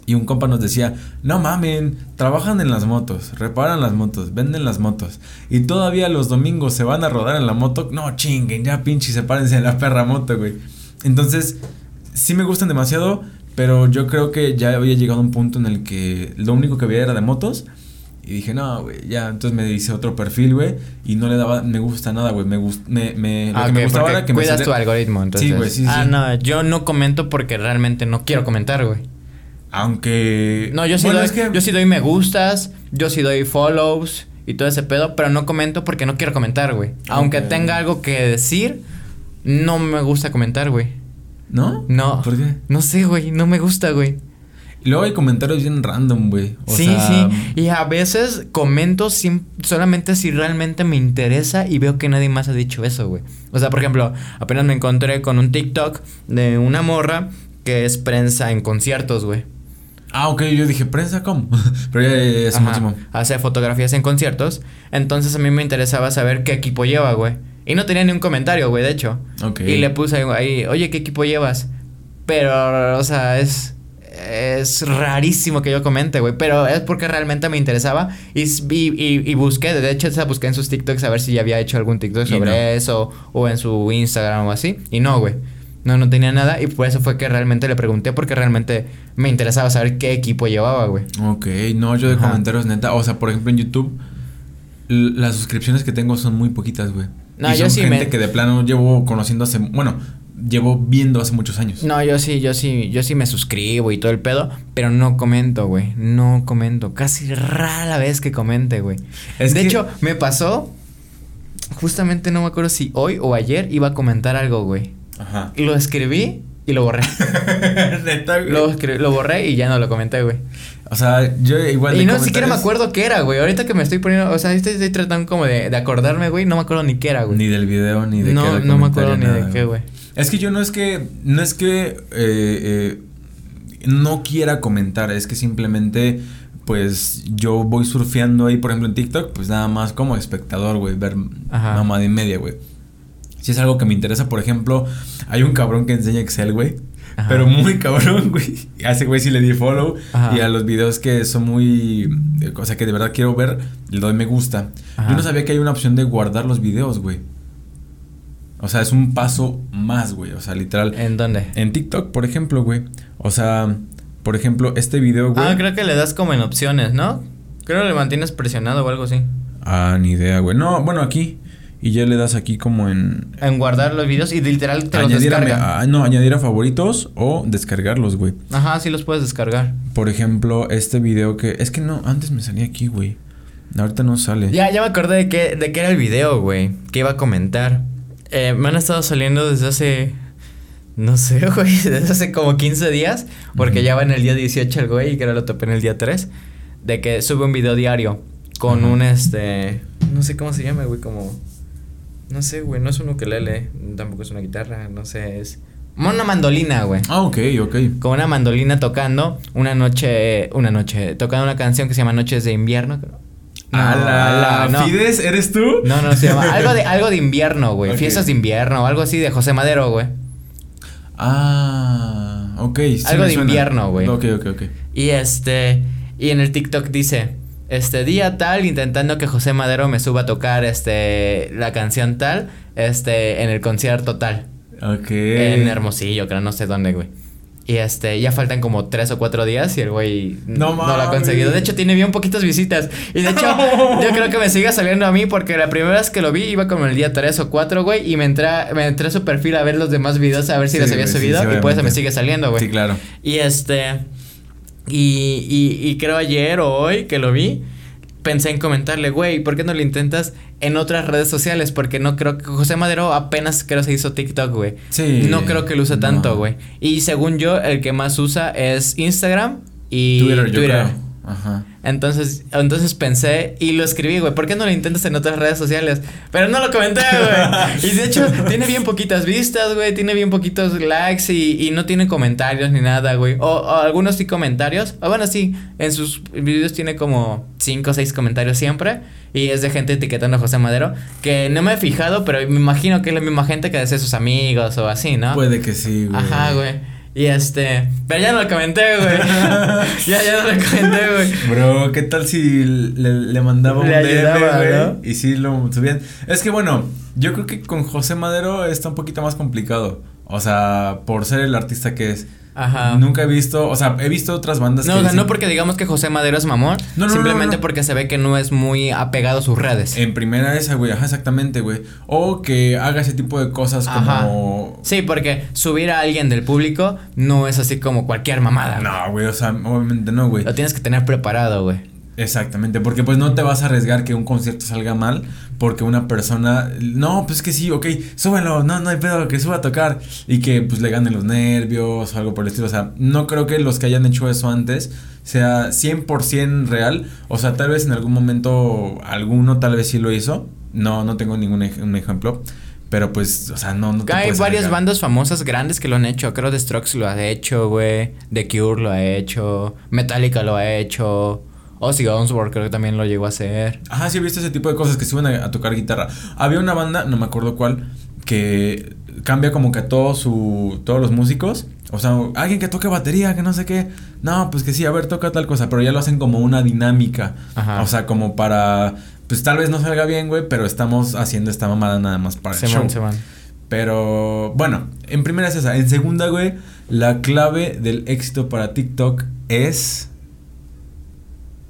Y un compa nos decía, no mamen, trabajan en las motos, reparan las motos, venden las motos. Y todavía los domingos se van a rodar en la moto. No chinguen, ya pinche, sepárense de la perra moto, güey. Entonces, sí me gustan demasiado, pero yo creo que ya había llegado a un punto en el que lo único que había era de motos. Y dije, no, güey, ya. Entonces me hice otro perfil, güey. Y no le daba me gusta nada, güey. Me, gust- me, me, lo Ah, que me gustaba era que me cuidas tu algoritmo, entonces. Sí, güey, sí, Ah, sí. no, yo no comento porque realmente no quiero comentar, güey. Aunque. No, yo sí, Bueno, doy, es que- yo sí doy me gustas, yo sí doy follows y todo ese pedo, pero no comento porque no quiero comentar, güey. Aunque tenga algo que decir, no me gusta comentar, güey. ¿No? No. ¿Por qué? No sé, güey, no me gusta, güey. Luego hay comentarios bien random, güey. Sí, sea, sí. Y a veces comento sin- solamente si realmente me interesa y veo que nadie más ha dicho eso, güey. O sea, por ejemplo, apenas me encontré con un TikTok de una morra que es prensa en conciertos, güey. Ah, ok, yo dije, ¿prensa cómo? [LAUGHS] Pero ya, ya, Ajá, Simón. Hace fotografías en conciertos. Entonces a mí me interesaba saber qué equipo lleva, güey. Y no tenía ni un comentario, güey, de hecho. Ok. Y le puse ahí, oye, ¿qué equipo llevas? Pero, o sea, es. Es rarísimo que yo comente, güey. Pero es porque realmente me interesaba. Y, s- y, y- y busqué, de hecho, esa busqué en sus TikToks a ver si ya había hecho algún TikTok sobre no. eso. O en su Instagram o así. Y no, güey. No, no tenía nada y por eso fue que realmente le pregunté porque realmente me interesaba saber qué equipo llevaba, güey. Ok, no, yo de Ajá. comentarios neta, o sea, por ejemplo en YouTube, las suscripciones que tengo son muy poquitas, güey. No, y yo son sí gente me- que de plano llevo conociendo hace, bueno, llevo viendo hace muchos años. No, yo sí, yo sí, yo sí me suscribo y todo el pedo, pero no comento, güey. No comento. Casi rara la vez que comente, güey. Es de que- hecho, me pasó. Justamente no me acuerdo si hoy o ayer iba a comentar algo, güey. Ajá. Lo escribí y lo borré. [LAUGHS] neta, güey. lo, escri- lo borré y ya no lo comenté, güey. O sea, yo igual Y no siquiera me comentarios- acuerdo qué era, güey. Ahorita que me estoy poniendo, o sea, estoy, estoy tratando como de, de acordarme, güey. No me acuerdo ni qué era, güey. Ni del video, ni de no, qué era no me acuerdo ni de qué, güey. Es que yo no es que, no es que eh, eh, no quiera comentar, es que simplemente, pues yo voy surfeando ahí, por ejemplo, en TikTok, pues nada más como espectador, güey, ver Ajá. mamada y media, güey. Si es algo que me interesa, por ejemplo, hay un cabrón que enseña Excel, güey. Ajá. Pero muy [LAUGHS] cabrón, güey. A ese güey sí le di follow. Ajá. Y a los videos que son muy. O sea, que de verdad quiero ver, le doy me gusta. Ajá. Yo no sabía que hay una opción de guardar los videos, güey. O sea, es un paso más, güey. O sea, literal. ¿En dónde? En TikTok, por ejemplo, güey. O sea, por ejemplo, este video, güey. Ah, creo que le das como en opciones, ¿no? Creo que le mantienes presionado o algo así. Ah, ni idea, güey. No, bueno, aquí. Y ya le das aquí como en. En guardar los videos y literal te los Añadir descarga. ah, no, añadir a favoritos o descargarlos, güey. Ajá, sí los puedes descargar. Por ejemplo, este video que. Es que no, antes me salía aquí, güey. Ahorita no sale. Ya, ya me acordé de qué, de qué era el video, güey. Que iba a comentar. Eh, me han estado saliendo desde hace. No sé, [LAUGHS] güey. Desde hace como 15 días. Porque ya va en el día 18 el güey. Y que ahora lo topé en el día 3. De que sube un video diario. Con un este. No sé cómo se llama, güey. Como. No sé, güey. No es un ukelele. Tampoco es una guitarra. No sé. Es. Una mandolina, güey. Ah, ok, ok. Con una mandolina tocando una noche, una noche, tocando una canción que se llama Noches de Invierno. creo. No, ¡Ala! ala, no. ¿Fides? ¿Eres tú? No, no, se llama algo de, algo de invierno, güey. Fiestas de invierno, o algo así de José Madero, güey. Ah, ok. sí Algo de invierno, güey. Ok, ok, ok. Y este, y en el TikTok dice, este día tal, intentando que José Madero me suba a tocar, este, la canción tal, este, en el concierto tal. Ok. En Hermosillo, creo, no sé dónde, güey. Y este, ya faltan como tres o cuatro días y el güey No no, lo ha conseguido. De hecho, tiene bien poquitas visitas. Y de hecho, [LAUGHS] yo creo que me sigue saliendo a mí porque la primera vez que lo vi iba como el día tres o cuatro, güey. Y me entré, me entré a su perfil a ver los demás videos, a ver si Sí, los había güey, subido. sí, y por eso me sigue saliendo, güey. Sí, claro. Y este. Y, y, y creo ayer o hoy que lo vi, pensé en comentarle, güey, ¿por qué no lo intentas en otras redes sociales? Porque no creo que José Madero apenas creo se hizo TikTok, güey. Sí. No creo que lo use No. tanto, güey. Y según yo, el que más usa es Instagram y Twitter, yo creo. Ajá. Entonces, entonces pensé y lo escribí, güey, ¿por qué no lo intentas en otras redes sociales? Pero no lo comenté, güey. [LAUGHS] Y de hecho, tiene bien poquitas vistas, güey, tiene bien poquitos likes y, y no tiene comentarios ni nada, güey. O, o algunos sí comentarios. O bueno, sí, en sus videos tiene como 5 o 6 comentarios siempre. Y es de gente etiquetando a José Madero. Que no me he fijado, pero me imagino que es la misma gente que desea sus amigos o así, ¿no? Puede que sí, güey. Ajá, güey. Y este. Pero ya no lo comenté, güey. [LAUGHS] ya, ya no lo comenté, güey. Bro, ¿qué tal si le, le mandaba un Le DM, ayudaba, güey? ¿no? Y sí lo subían. Es que bueno, yo creo que con José Madero está un poquito más complicado. O sea, por ser el artista que es. Ajá. Nunca he visto, o sea, he visto otras bandas No, que o sea, dicen- no porque digamos que José Madero es mamón, No, no, no, simplemente no, porque se ve que no es muy apegado a sus redes. En primera esa, güey, ajá, exactamente, güey. O que haga ese tipo de cosas Ajá. como. Sí, porque subir a alguien del público no es así como cualquier mamada. No, güey, o sea, obviamente no, güey. Lo tienes que tener preparado, güey. Exactamente, porque pues no te vas a arriesgar que un concierto salga mal porque una persona, no, pues que sí, ok, súbelo, no, no hay pedo, que suba a tocar y que pues le ganen los nervios o algo por el estilo, o sea, no creo que los que hayan hecho eso antes sea 100% real, o sea, tal vez en algún momento alguno tal vez sí lo hizo, no, no tengo ningún ej- un ejemplo, pero pues, o sea, no, no te Hay varias arriesgar. bandas famosas grandes que lo han hecho. Creo The Strokes lo ha hecho, güey. The Cure lo ha hecho. Metallica lo ha hecho. Ozzy Osbourne creo que también lo llegó a hacer. Ajá, sí he visto ese tipo de cosas que suben a, a tocar guitarra. Había una banda, no me acuerdo cuál, que cambia como que a todos su, todos los músicos. O sea, alguien que toque batería, que no sé qué. No, pues que sí, a ver, toca tal cosa. Pero ya lo hacen como una dinámica. Ajá. O sea, como para. Pues tal vez no salga bien, güey, pero estamos haciendo esta mamada nada más para el Simón, show. Simón. Pero bueno, en primera es esa. En segunda, güey, la clave del éxito para TikTok es...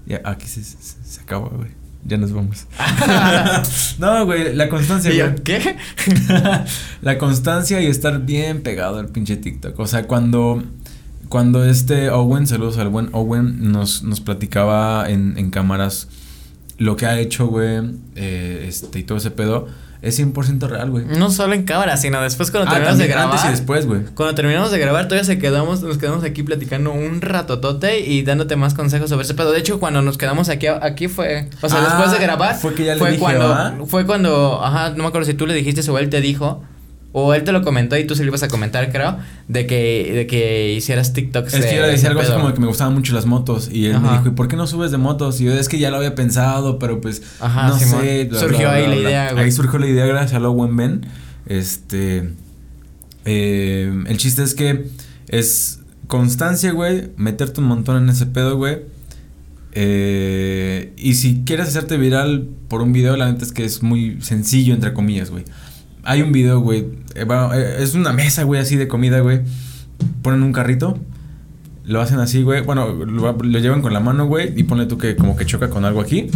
Ya, aquí se, se, se acaba, güey. Ya nos vamos. [LAUGHS] no, güey, la constancia, ¿Y güey. ¿Qué? [LAUGHS] la constancia y estar bien pegado al pinche TikTok. O sea, cuando, cuando este Owen, saludos al buen Owen, nos, nos platicaba en, en cámaras lo que ha hecho, güey, eh, este, y todo ese pedo, es 100% real, güey. No solo en cámara, sino después cuando Ah, terminamos de grabar. antes y después, güey. Cuando terminamos de grabar, todavía se quedamos, nos quedamos aquí platicando un ratotote y dándote más consejos sobre ese pedo. De hecho, cuando nos quedamos aquí, aquí fue, o sea, Ah, después de grabar, fue que ya le fue dije, cuando, fue cuando, ajá, no me acuerdo si tú le dijiste o él te dijo, o él te lo comentó y tú se lo ibas a comentar, creo, de que, de que hicieras TikToks. Es que yo le decía algo así como que me gustaban mucho las motos. Y él me dijo, ¿y por qué no subes de motos? Y yo, es que ya lo había pensado, pero pues Ajá, no Simón. sé. bla, Surgió bla, ahí la idea, güey. Ahí surgió la idea gracias a Owen Ben. Este. eh, el chiste es que es constancia, güey. Meterte un montón en ese pedo, güey. Eh, y si quieres hacerte viral por un video, la neta es que es muy sencillo, entre comillas, güey. Hay un video, güey. eh, eh, es una mesa, güey, así de comida, güey. Ponen un carrito. Lo hacen así, güey. Bueno, lo, lo llevan con la mano, güey. Y ponle tú que como que choca con algo aquí.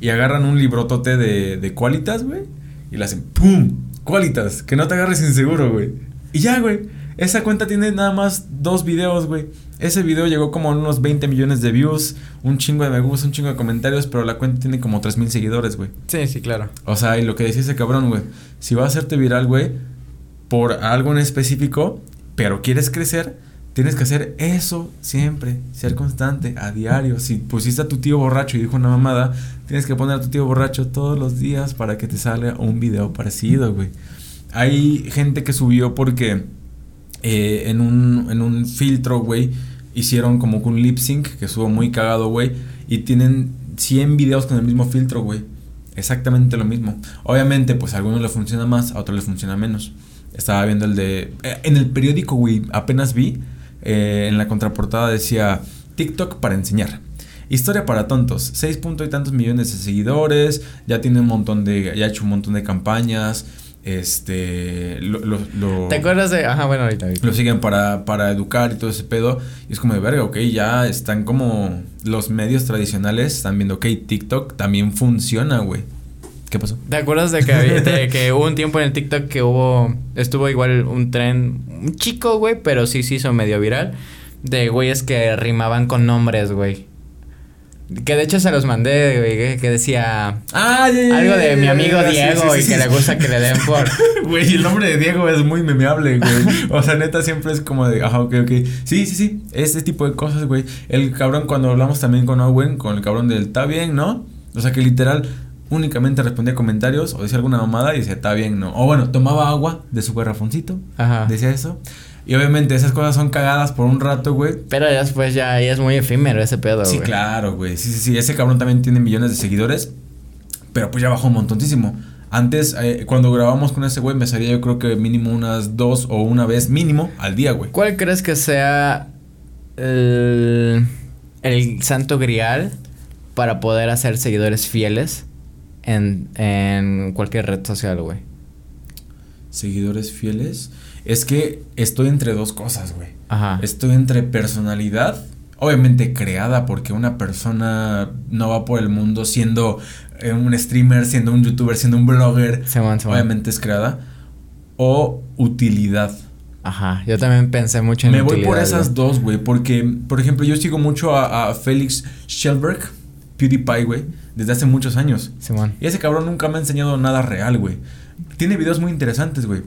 Y agarran un librotote de, de Qualitas, güey. Y le hacen ¡pum! Qualitas. Que no te agarres inseguro, güey. Y ya, güey. Esa cuenta tiene nada más dos videos, güey. Ese video llegó como a unos 20 millones de views. Un chingo de me gusta, un chingo de comentarios. Pero la cuenta tiene como 3 mil seguidores, güey. Sí, sí, claro. O sea, y lo que decía ese cabrón, güey. Si va a hacerte viral, güey, por algo en específico, pero quieres crecer, tienes que hacer eso siempre. Ser constante, a diario. Si pusiste a tu tío borracho y dijo una mamada, tienes que poner a tu tío borracho todos los días para que te salga un video parecido, güey. Hay gente que subió porque eh, en, un, en un filtro, güey, hicieron como un lip sync que estuvo muy cagado, güey. Y tienen 100 videos con el mismo filtro, güey. Exactamente lo mismo. Obviamente, pues a algunos le funciona más, a otros le funciona menos. Estaba viendo el de... eh, en el periódico, güey, apenas vi, eh, en la contraportada decía TikTok para enseñar. Historia para tontos, seis punto y tantos millones de seguidores, ya tiene un montón de, ya ha hecho un montón de campañas, este, lo, lo, lo- ¿Te acuerdas de.? Ajá, bueno, ahorita. ahorita. lo siguen para, para educar y todo ese pedo. Y es como de verga, ok, ya están como los medios tradicionales, están viendo, ok, TikTok también funciona, güey. ¿Qué pasó? ¿Te acuerdas de que, de que hubo un tiempo en el TikTok que hubo. Estuvo igual un tren. Un chico, güey, pero sí se hizo medio viral. De güeyes que rimaban con nombres, güey. Que de hecho se los mandé, güey, que- decía. Ah, ya, ya, Algo de mi amigo sí, Diego sí, y sí, que le gusta que le den por. [LAUGHS] Güey, el nombre de Diego es muy memeable, güey. O sea, neta, siempre es como de, ajá, ok, ok. Sí, sí, sí. Ese tipo de cosas, güey. El cabrón, cuando hablamos también con Owen, con el cabrón del está bien, ¿no? O sea, que literal únicamente respondía comentarios o decía alguna mamada y decía, está bien, ¿no? O bueno, tomaba agua de su garrafoncito. Ajá. Decía eso. Y obviamente esas cosas son cagadas por un rato, güey. Pero después ya, ya es muy efímero ese pedo, güey. Sí, claro, güey. Sí, sí, sí. Ese cabrón también tiene millones de seguidores. Pero pues ya bajó un montoncísimo. Antes, eh, cuando grabamos con ese güey, me salía yo creo que mínimo unas dos o una vez mínimo al día, güey. ¿Cuál crees que sea el, el santo grial para poder hacer seguidores fieles en, en cualquier red social, güey? Seguidores fieles. Es que estoy entre dos cosas, güey. Ajá. Estoy entre personalidad, obviamente creada, porque una persona no va por el mundo siendo eh, un streamer, siendo un youtuber, siendo un blogger. Obviamente es creada. O utilidad. Ajá. Yo también pensé mucho en Me voy por esas güey. dos, güey. Porque, por ejemplo, yo sigo mucho a, a Félix Schellberg, PewDiePie, güey, desde hace muchos años. Simón. Y ese cabrón nunca me ha enseñado nada real, güey. Tiene videos muy interesantes, güey.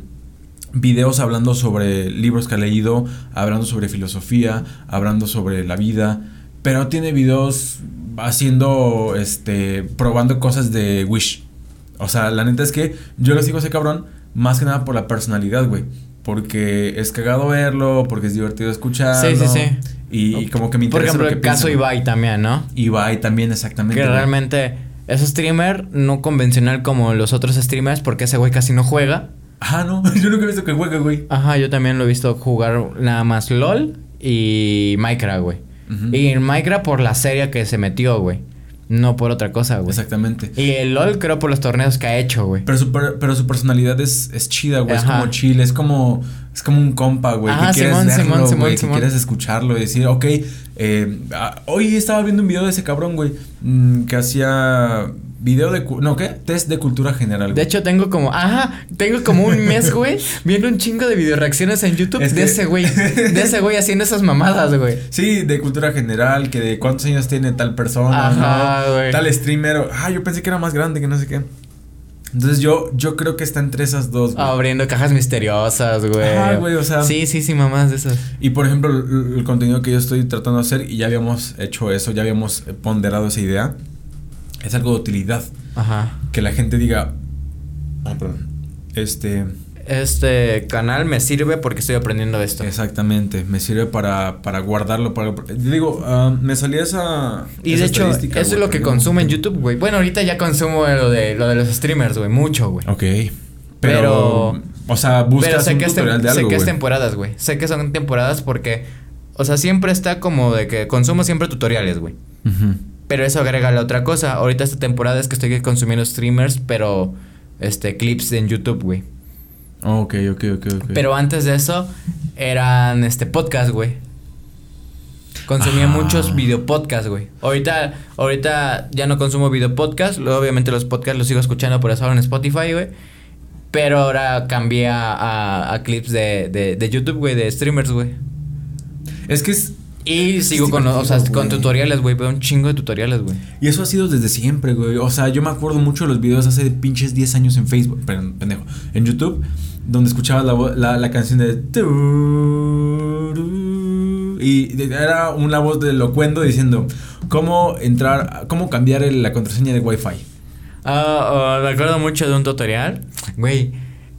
Videos hablando sobre libros que ha leído, hablando sobre filosofía, hablando sobre la vida. Pero tiene videos haciendo, este, probando cosas de Wish. O sea, la neta es que yo lo sigo a ese cabrón más que nada por la personalidad, güey. Porque es cagado verlo, porque es divertido escucharlo. Sí, sí, sí. Y, como que me Por interesa ejemplo, lo que el caso. Ibai también, ¿no? Ibai también, exactamente. Que güey. realmente es streamer no convencional como los otros streamers porque ese güey casi no juega. Ah, no, [LAUGHS] yo nunca he visto que juegue, güey. Ajá, yo también lo he visto jugar nada más LOL y Minecraft, güey. Y en Minecraft por la serie que se metió, güey. No por otra cosa, güey. Exactamente. Y el LOL creo por los torneos que ha hecho, güey. Pero su, per- pero su personalidad es, es chida, güey. Es como chill, es como, es como un compa, güey. Ah, que quieres verlo, Simón, Simón, güey. Que Simón. quieres escucharlo y decir, ok, eh, ah, hoy estaba viendo un video de ese cabrón, güey. mm, que hacía video de... No, ¿qué? Test de cultura general. De hecho, tengo como, ajá, tengo como un mes, [LAUGHS] güey, viendo un chingo de videoreacciones en YouTube Es de que- ese güey, de ese güey haciendo esas mamadas, güey. Sí, de cultura general, que de cuántos años tiene tal persona, Ajá, ¿no? güey. Tal streamer. Ah, yo pensé que era más grande, que no sé qué. Entonces yo, yo creo que está entre esas dos, güey. Abriendo cajas misteriosas, güey. Ajá, güey, o sea- Sí, sí, sí, mamás de esas. Y por ejemplo, el, el contenido que yo estoy tratando de hacer, y ya habíamos hecho eso, ya habíamos ponderado esa idea, es algo de utilidad. Ajá. Que la gente diga. Ay, perdón. Este. Este canal me sirve porque estoy aprendiendo esto. Exactamente. Me sirve para, para guardarlo. Para, digo, ah, me salía esa. Y esa de hecho, eso es lo que consumo en. YouTube, güey. Bueno, ahorita ya consumo lo de, lo de los streamers, güey. Mucho, güey. Ok. Pero. Pero- o sea, buscas Pero sé un que, es, tutorial de sé algo, que es temporadas, güey. Sé que son temporadas porque, o sea, siempre está como de que consumo siempre tutoriales, güey. Ujú. Pero eso agrega la otra cosa. Ahorita esta temporada es que estoy consumiendo streamers, pero este clips en YouTube, güey. Ok, ok, ok, ok. Pero antes de eso eran este podcast, güey. Consumía Ah. muchos videopodcasts, güey. Ahorita, ahorita ya no consumo videopodcasts. Luego, obviamente, los podcasts los sigo escuchando por eso ahora en Spotify, güey. Pero ahora cambié a, a- a clips de, de, de YouTube, güey, de streamers, güey. Es que es. Y sigo con, o sea, con tutoriales, güey. Veo un chingo de tutoriales, güey. Y eso ha sido desde siempre, güey. O sea, yo me acuerdo mucho de los videos hace pinches 10 años en Facebook. Perdón, pendejo. En YouTube, donde escuchabas la, la, la canción de. Y era una voz de locuendo diciendo cómo entrar, cómo cambiar la contraseña de Wi-Fi. Ah, ah, me acuerdo mucho de un tutorial. Güey,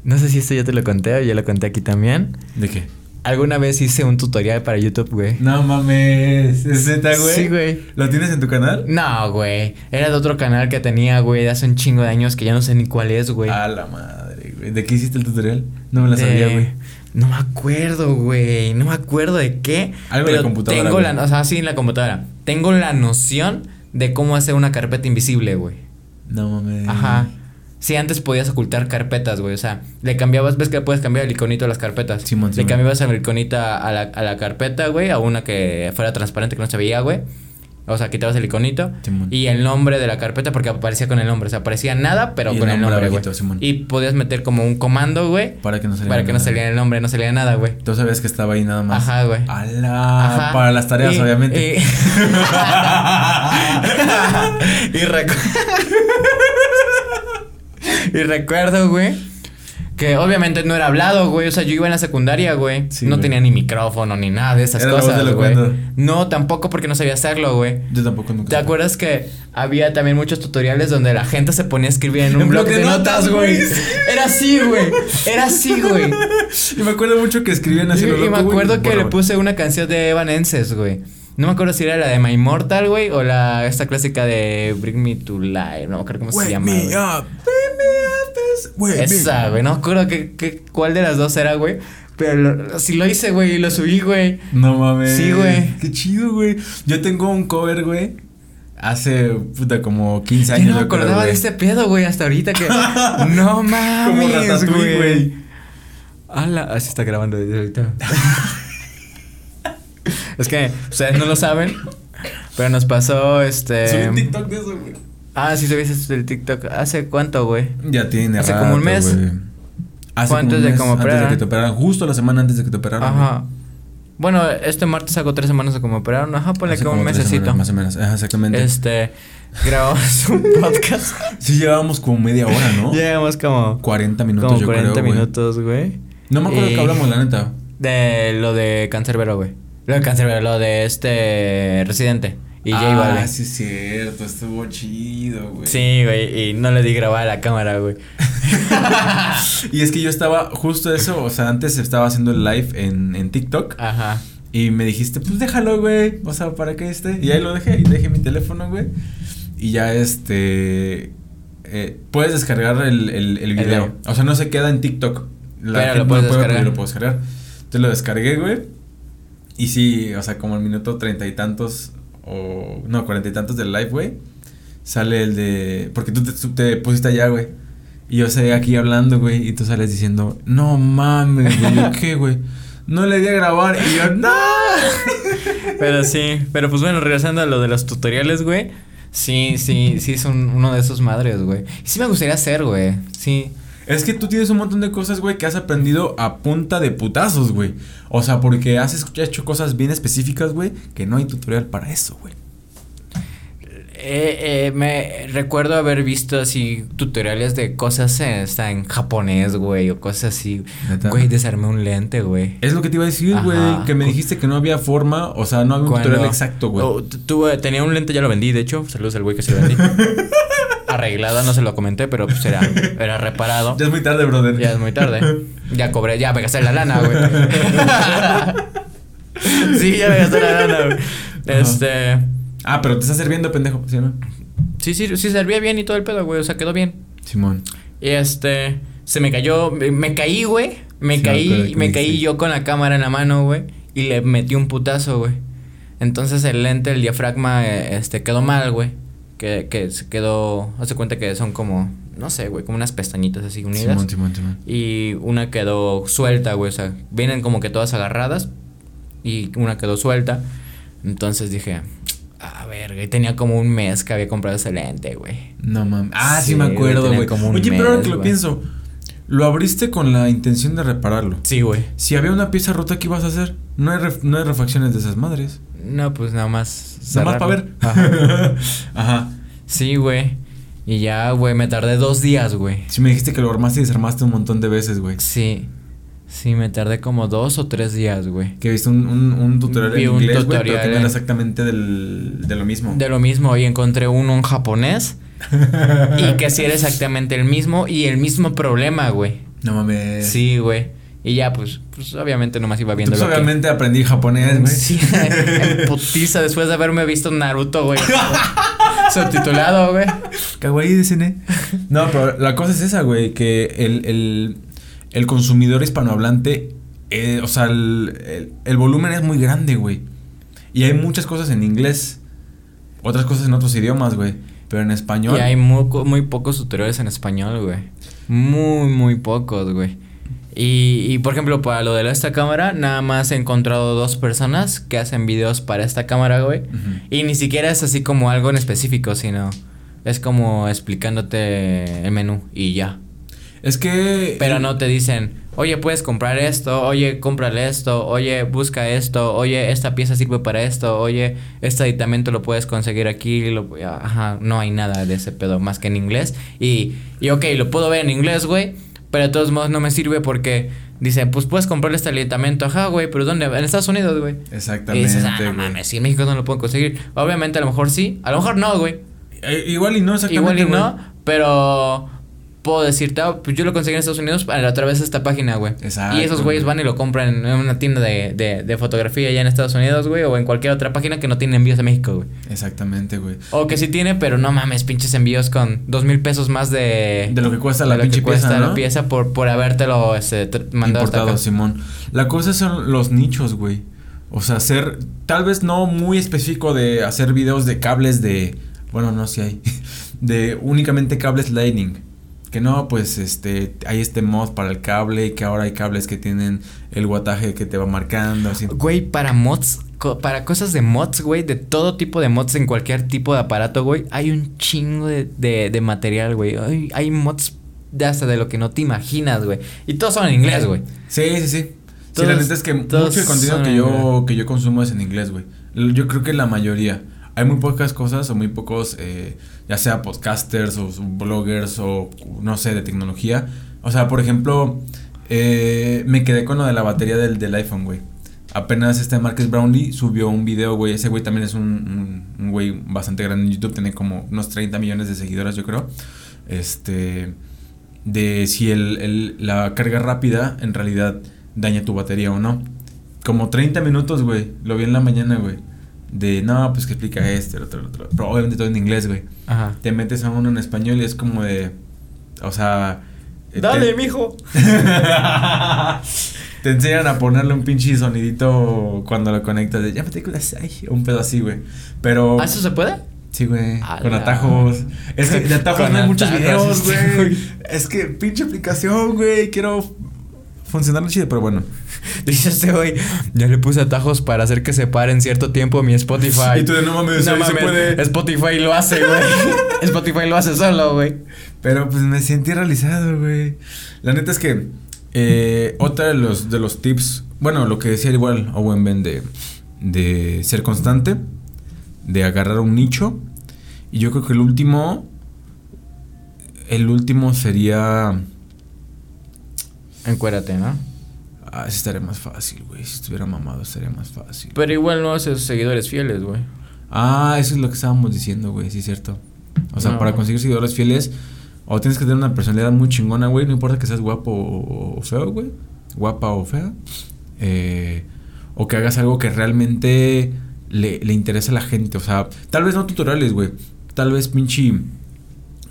no sé si esto ya te lo conté o ya lo conté aquí también. ¿De qué? Alguna vez hice un tutorial para YouTube, güey. No mames. ¿Es neta, güey? Sí, güey. ¿Lo tienes en tu canal? No, güey. Era de otro canal que tenía, güey, de hace un chingo de años que ya no sé ni cuál es, güey. A la madre, güey. ¿De qué hiciste el tutorial? No me la De- sabía, güey. No me acuerdo, güey. No me acuerdo de qué. Algo de pero computadora, Tengo güey. la, o sea, sí, en la computadora. Tengo la noción de cómo hacer una carpeta invisible, güey. No mames. Ajá. Sí, antes podías ocultar carpetas, güey. O sea, le cambiabas, ves que puedes cambiar el iconito a las carpetas. Simón, le Simón. cambiabas el iconito a la, a la carpeta, güey, a una que fuera transparente que no se veía, güey. O sea, quitabas el iconito Simón. y el nombre de la carpeta porque aparecía con el nombre. O sea, aparecía nada, pero Y con el nombre güey. Y podías meter como un comando, güey. Para que no saliera Para que no saliera el nombre, no salía nada, güey. Tú sabías que estaba ahí nada más. Ajá, güey. Ajá. Para las tareas, Y- obviamente. Y, [LAUGHS] [LAUGHS] y, [LAUGHS] [LAUGHS] y recuerdo, güey, que obviamente no era hablado, güey. O sea, yo iba en la secundaria, güey. Sí, no güey. tenía ni micrófono ni nada de esas Era la voz cosas, güey. No, tampoco porque no sabía hacerlo, güey. Yo tampoco nunca. ¿Te acuerdas que había también muchos tutoriales donde la gente se ponía a escribir en un [LAUGHS] bloc de notas, notas, güey? Era así, güey. Era así, güey. Y me acuerdo mucho que escribían así. Y, lo y me loco, güey, acuerdo que le puse una canción de Evanescence, güey. No me acuerdo si era la de My Immortal, güey, o la esta clásica de Bring Me to Life, no me acuerdo cómo se Wake llama. me up. Esa, güey, no me acuerdo que, que- cuál de las dos era, güey. Pero lo- sí lo hice, güey, y lo subí, güey. No mames. Sí, güey. Qué chido, güey. Yo tengo un cover, güey. Hace, puta, como 15 Yo años. no me yo creo, acordaba de este pedo, güey, hasta ahorita que. [LAUGHS] no mames, güey. güey. Ala, así está grabando desde ahorita. [LAUGHS] es que ustedes no lo saben, pero nos pasó este. Subí un TikTok de eso, güey. Ah, sí, subiste el TikTok. ¿Hace cuánto, güey? Ya tiene Hace rato, como un mes. güey. Hace como un de mes, como Antes de que te operaran. Justo la semana antes de que te operaran. Ajá. Bueno, este martes hago tres semanas de como operaron. Ajá, ponle Hace como un como mesecito. semanas, Más o menos. Ajá, exactamente. Este. Grabamos [LAUGHS] un podcast. Sí, llevábamos como media hora, ¿no? [LAUGHS] Llevamos como. 40 minutos, Como yo 40 creo, güey. minutos, güey. No me acuerdo Y- que hablamos, la neta. De lo de Cancerbero, güey. Lo de Cancerbero, lo de este Residente. Y J ah, Balvin. sí, es cierto. Estuvo chido, güey. Sí, güey. Y no le di grabar a la cámara, güey. [LAUGHS] Y es que yo estaba justo eso, o sea, antes estaba haciendo el live en, en TikTok Ajá. y me dijiste, pues déjalo, güey, o sea, para que esté. Y ahí lo dejé y dejé mi teléfono, güey. Y ya este... eh, puedes descargar el, el, el video. O sea, no se queda en TikTok. La Pero gente lo puedes no descargar. lo puedo descargar. Entonces lo descargué, güey. Y sí, o sea, como el minuto treinta y tantos o... No, cuarenta y tantos del live, güey. sale el de. Porque tú te, tú te pusiste allá, güey. Y yo sé aquí hablando, güey. Y tú sales diciendo, no mames, güey. Yo, [LAUGHS] ¿qué, güey? No le di a grabar. Y yo, no. [LAUGHS] Pero sí, pero pues bueno, regresando a lo de los tutoriales, güey. Sí, sí, sí, son uno de esos madres, güey. Sí me gustaría hacer, güey. Sí. Es que tú tienes un montón de cosas, güey, que has aprendido a punta de putazos, güey. O sea, porque has hecho cosas bien específicas, güey, que no hay tutorial para eso, güey. Eh, eh, me recuerdo haber visto así tutoriales de cosas eh, hasta en japonés, güey, o cosas así. Güey, desarmé un lente, güey. Es lo que te iba a decir, güey, que me dijiste que no había forma, o sea, no había un Cuando- tutorial exacto, güey. Oh, tuve- tenía un lente, ya lo vendí, de hecho. Saludos al güey que se lo vendí. [LAUGHS] Arreglada, no se lo comenté, pero pues era, era reparado. Ya es muy tarde, brother. Ya es muy tarde. Ya cobré, ya me gasté la lana, güey. sí, ya me gasté la lana, güey. Este. Ah, pero te está sirviendo, pendejo, ¿sí o no? Sí, sí, sí, servía bien y todo el pedo, güey. O sea, quedó bien. Simón. Y este. Se me cayó. Me, me caí, güey. Me Sí, caí, me caí yo con la cámara en la mano, güey. Y le metí un putazo, güey. Entonces el lente, el diafragma, eh, este, quedó mal, güey. Que, que se quedó. Hace cuenta que son como. No sé, güey, como unas pestañitas así unidas. Simón, Simón, Simón. Y una quedó suelta, güey. O sea, vienen como que todas agarradas. Y una quedó suelta. Entonces dije, a ver, güey. Tenía como un mes que había comprado ese lente, güey. No mames. Ah, sí, Sí, me acuerdo, güey. como un Oye, pero ahora que lo pienso, lo abriste con la intención de repararlo. Sí, güey. Si había una pieza rota, ¿qué ibas a hacer? No hay, ref- no hay refacciones de esas madres. No, pues nada más. Nada más para ver. Ajá. [LAUGHS] Ajá. Sí, güey. Y ya, güey, me tardé dos días, güey. Si me dijiste que lo armaste y desarmaste un montón de veces, güey. Sí. Sí, me tardé como dos o tres días, güey. Que viste un, un, un tutorial Vi en un inglés, güey, pero tutorial que no era en- exactamente del, de lo mismo. De lo mismo, y encontré uno en japonés. [LAUGHS] y que sí era exactamente el mismo y el mismo problema, güey. No mames. Sí, güey. Y ya, pues, pues obviamente nomás iba viendo Pues lo que- obviamente aprendí japonés, güey. Sí, [LAUGHS] en putiza después de haberme visto Naruto, güey. [LAUGHS] Subtitulado, güey. Kawaii de cine. No, pero la cosa es esa, güey, que el, el, el consumidor hispanohablante, eh, o sea, el, el, el volumen es muy grande, güey. Y hay muchas cosas en inglés, otras cosas en otros idiomas, güey. Pero en español. Y hay muy, muy pocos tutoriales en español, güey. Muy, muy pocos, güey. Y, y por ejemplo, para lo de esta cámara, nada más he encontrado dos personas que hacen videos para esta cámara, güey. Y ni siquiera es así como algo en específico, sino es como explicándote el menú y ya. Es que. Pero no te dicen, oye, puedes comprar esto, oye, cómprale esto, oye, busca esto, oye, esta pieza sirve para esto, oye, este aditamento lo puedes conseguir aquí, lo- ajá, no hay nada de ese pedo más que en inglés. Y, y ok, lo puedo ver en inglés, güey, pero de todos modos no me sirve porque dice, pues puedes comprarle este aditamento, ajá, güey, pero ¿dónde? En Estados Unidos, güey. Y Exactamente. dices, ah, no mames, si en México no lo puedo conseguir. Obviamente a lo mejor sí, a lo mejor no, güey. Eh, igual y no, exactamente. Igual y güey. no, pero puedo decirte, ah, pues yo lo conseguí en Estados Unidos a través de esta página, güey. Exacto, Y esos güeyes güey. van y lo compran en una tienda de, de, de fotografía allá en Estados Unidos, güey, o en cualquier otra página que no tiene envíos a México, güey. Exactamente, güey. O que sí tiene, pero no mames, pinches envíos con dos mil pesos más de... De lo que cuesta la de lo que pinche cuesta pieza, la pieza por, por habértelo este, mandado hasta Importado, acá. Simón. La cosa son los nichos, güey. O sea, hacer, tal vez no muy específico de hacer videos de cables de, bueno, no si hay, [LAUGHS] de únicamente cables Lightning. Que no, pues este, hay este mod para el cable y que ahora hay cables que tienen el guataje que te va marcando, así. Güey, para mods, co- para cosas de mods, güey, de todo tipo de mods en cualquier tipo de aparato, güey, hay un chingo de, de, de material, güey. Hay, hay mods de hasta de lo que no te imaginas, güey. Y todos son en inglés, güey. Sí, sí, sí. sí, la neta es que mucho del contenido que yo, que yo consumo es en inglés, güey. Yo creo que la mayoría. Hay muy pocas cosas o muy pocos, eh, ya sea podcasters o bloggers o no sé, de tecnología. O sea, por ejemplo, eh, me quedé con lo de la batería del, del iPhone, güey. Apenas este Marcus Brownlee subió un video, güey. Ese güey también es un, un, un güey bastante grande en YouTube. Tiene como unos 30 millones de seguidores, yo creo. Este. De si el, el- la carga rápida en realidad daña tu batería o no. Como 30 minutos, güey. Lo vi en la mañana, güey. De no, pues que explica esto, el otro, el otro. Pero obviamente todo en inglés, güey. Ajá. Te metes a uno en español y es como de. O sea. eh, Dale, te- mijo. [LAUGHS] te enseñan a ponerle un pinche sonidito cuando lo conectas de llámate con las un pedo así, güey. Pero ¿Ah, eso se puede? Sí, güey. Con atajos. Es que de atajos no hay muchos videos, güey. Es que pinche aplicación, güey. Quiero funcionar chido, pero bueno. [LAUGHS] Dice este güey, ya le puse atajos para hacer que se pare en cierto tiempo mi Spotify. Y tú de, no mames, no se mames, puede. Spotify lo hace, güey. [LAUGHS] Spotify lo hace solo, güey. Pero pues me sentí realizado, güey. La neta es que eh, otra de los, de los tips, bueno, lo que decía igual Owen Ben de, de ser constante, de agarrar un nicho. Y yo creo que el último, el último sería... Encuérate, ¿no? Ah, ese estaría más fácil, güey. Si estuviera mamado estaría más fácil. Pero igual no hace seguidores fieles, güey. Ah, eso es lo que estábamos diciendo, güey, sí es cierto. O sea, No. para conseguir seguidores fieles, o tienes que tener una personalidad muy chingona, güey, no importa que seas guapo o, feo, güey, guapa o fea, eh, o que hagas algo que realmente le, le interese a la gente, o sea, tal vez no tutoriales, güey, tal vez pinche,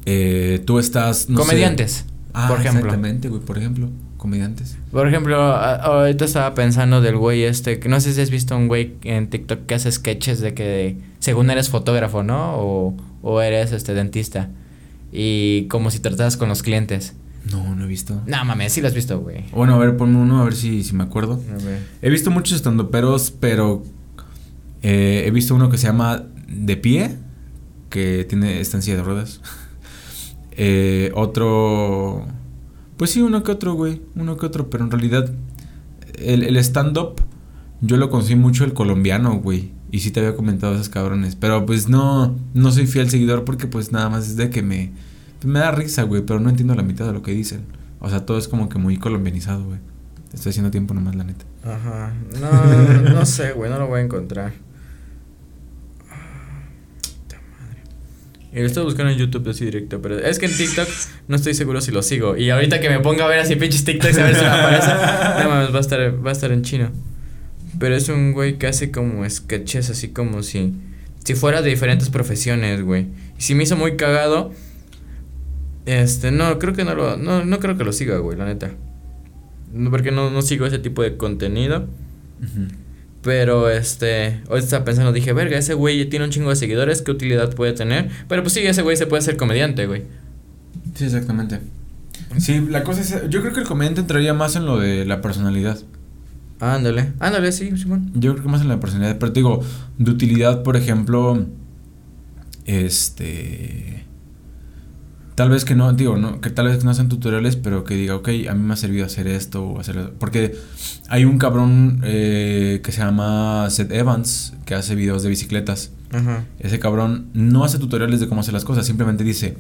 eh, tú estás, no sé- Comediantes, Ah, por ejemplo. Exactamente, güey, por ejemplo, comediantes. Por ejemplo, ahorita estaba pensando del güey este, que no sé si has visto un güey en TikTok que hace sketches de que según eres fotógrafo, ¿no? O, o eres este dentista. Y como si trataras con los clientes. No, no he visto. No mames, sí lo has visto, güey. Bueno, a ver, ponme uno, a ver si, si me acuerdo. A ver. He visto muchos estandoperos, pero eh, he visto uno que se llama De Pie, que tiene esta en silla de ruedas. [LAUGHS] Eh, otro, pues sí, uno que otro, güey, uno que otro, pero en realidad el, el stand-up yo lo conocí mucho el colombiano, güey. Y sí te había comentado esos cabrones, pero pues no, no soy fiel seguidor porque pues nada más es de que me, me da risa, güey, pero no entiendo la mitad de lo que dicen. O sea, todo es como que muy colombianizado, güey. Estoy haciendo tiempo nomás, la neta. Ajá. No, no sé, güey, no lo voy a encontrar. Puta madre. Y lo estoy buscando en YouTube así directo, pero es que en TikTok no estoy seguro si lo sigo. Y ahorita que me ponga a ver así pinches TikToks a ver si me aparece. No mames, va a estar, va a estar en chino. Pero es un güey que hace como sketches así como si. Si fuera de diferentes profesiones, güey. Y si me hizo muy cagado. Este, no, creo que no lo. No, no creo que lo siga, güey, la neta. Porque no, no sigo ese tipo de contenido. Pero este, hoy estaba pensando, dije, verga, ese güey tiene un chingo de seguidores, ¿qué utilidad puede tener? Pero pues sí, ese güey se puede hacer comediante, güey. Sí, exactamente. Sí, la cosa es. Yo creo que el comediante entraría más en lo de la personalidad. Ándale, ándale, sí, Simón. Yo creo que más en la personalidad. Pero te digo, de utilidad, por ejemplo. Este. Tal vez que no, digo, no, que tal vez no sean tutoriales, pero que diga, ok, a mí me ha servido hacer esto o hacer Porque hay un cabrón eh, que se llama Seth Evans, que hace videos de bicicletas. Ese cabrón no hace tutoriales de cómo hacer las cosas, simplemente dice,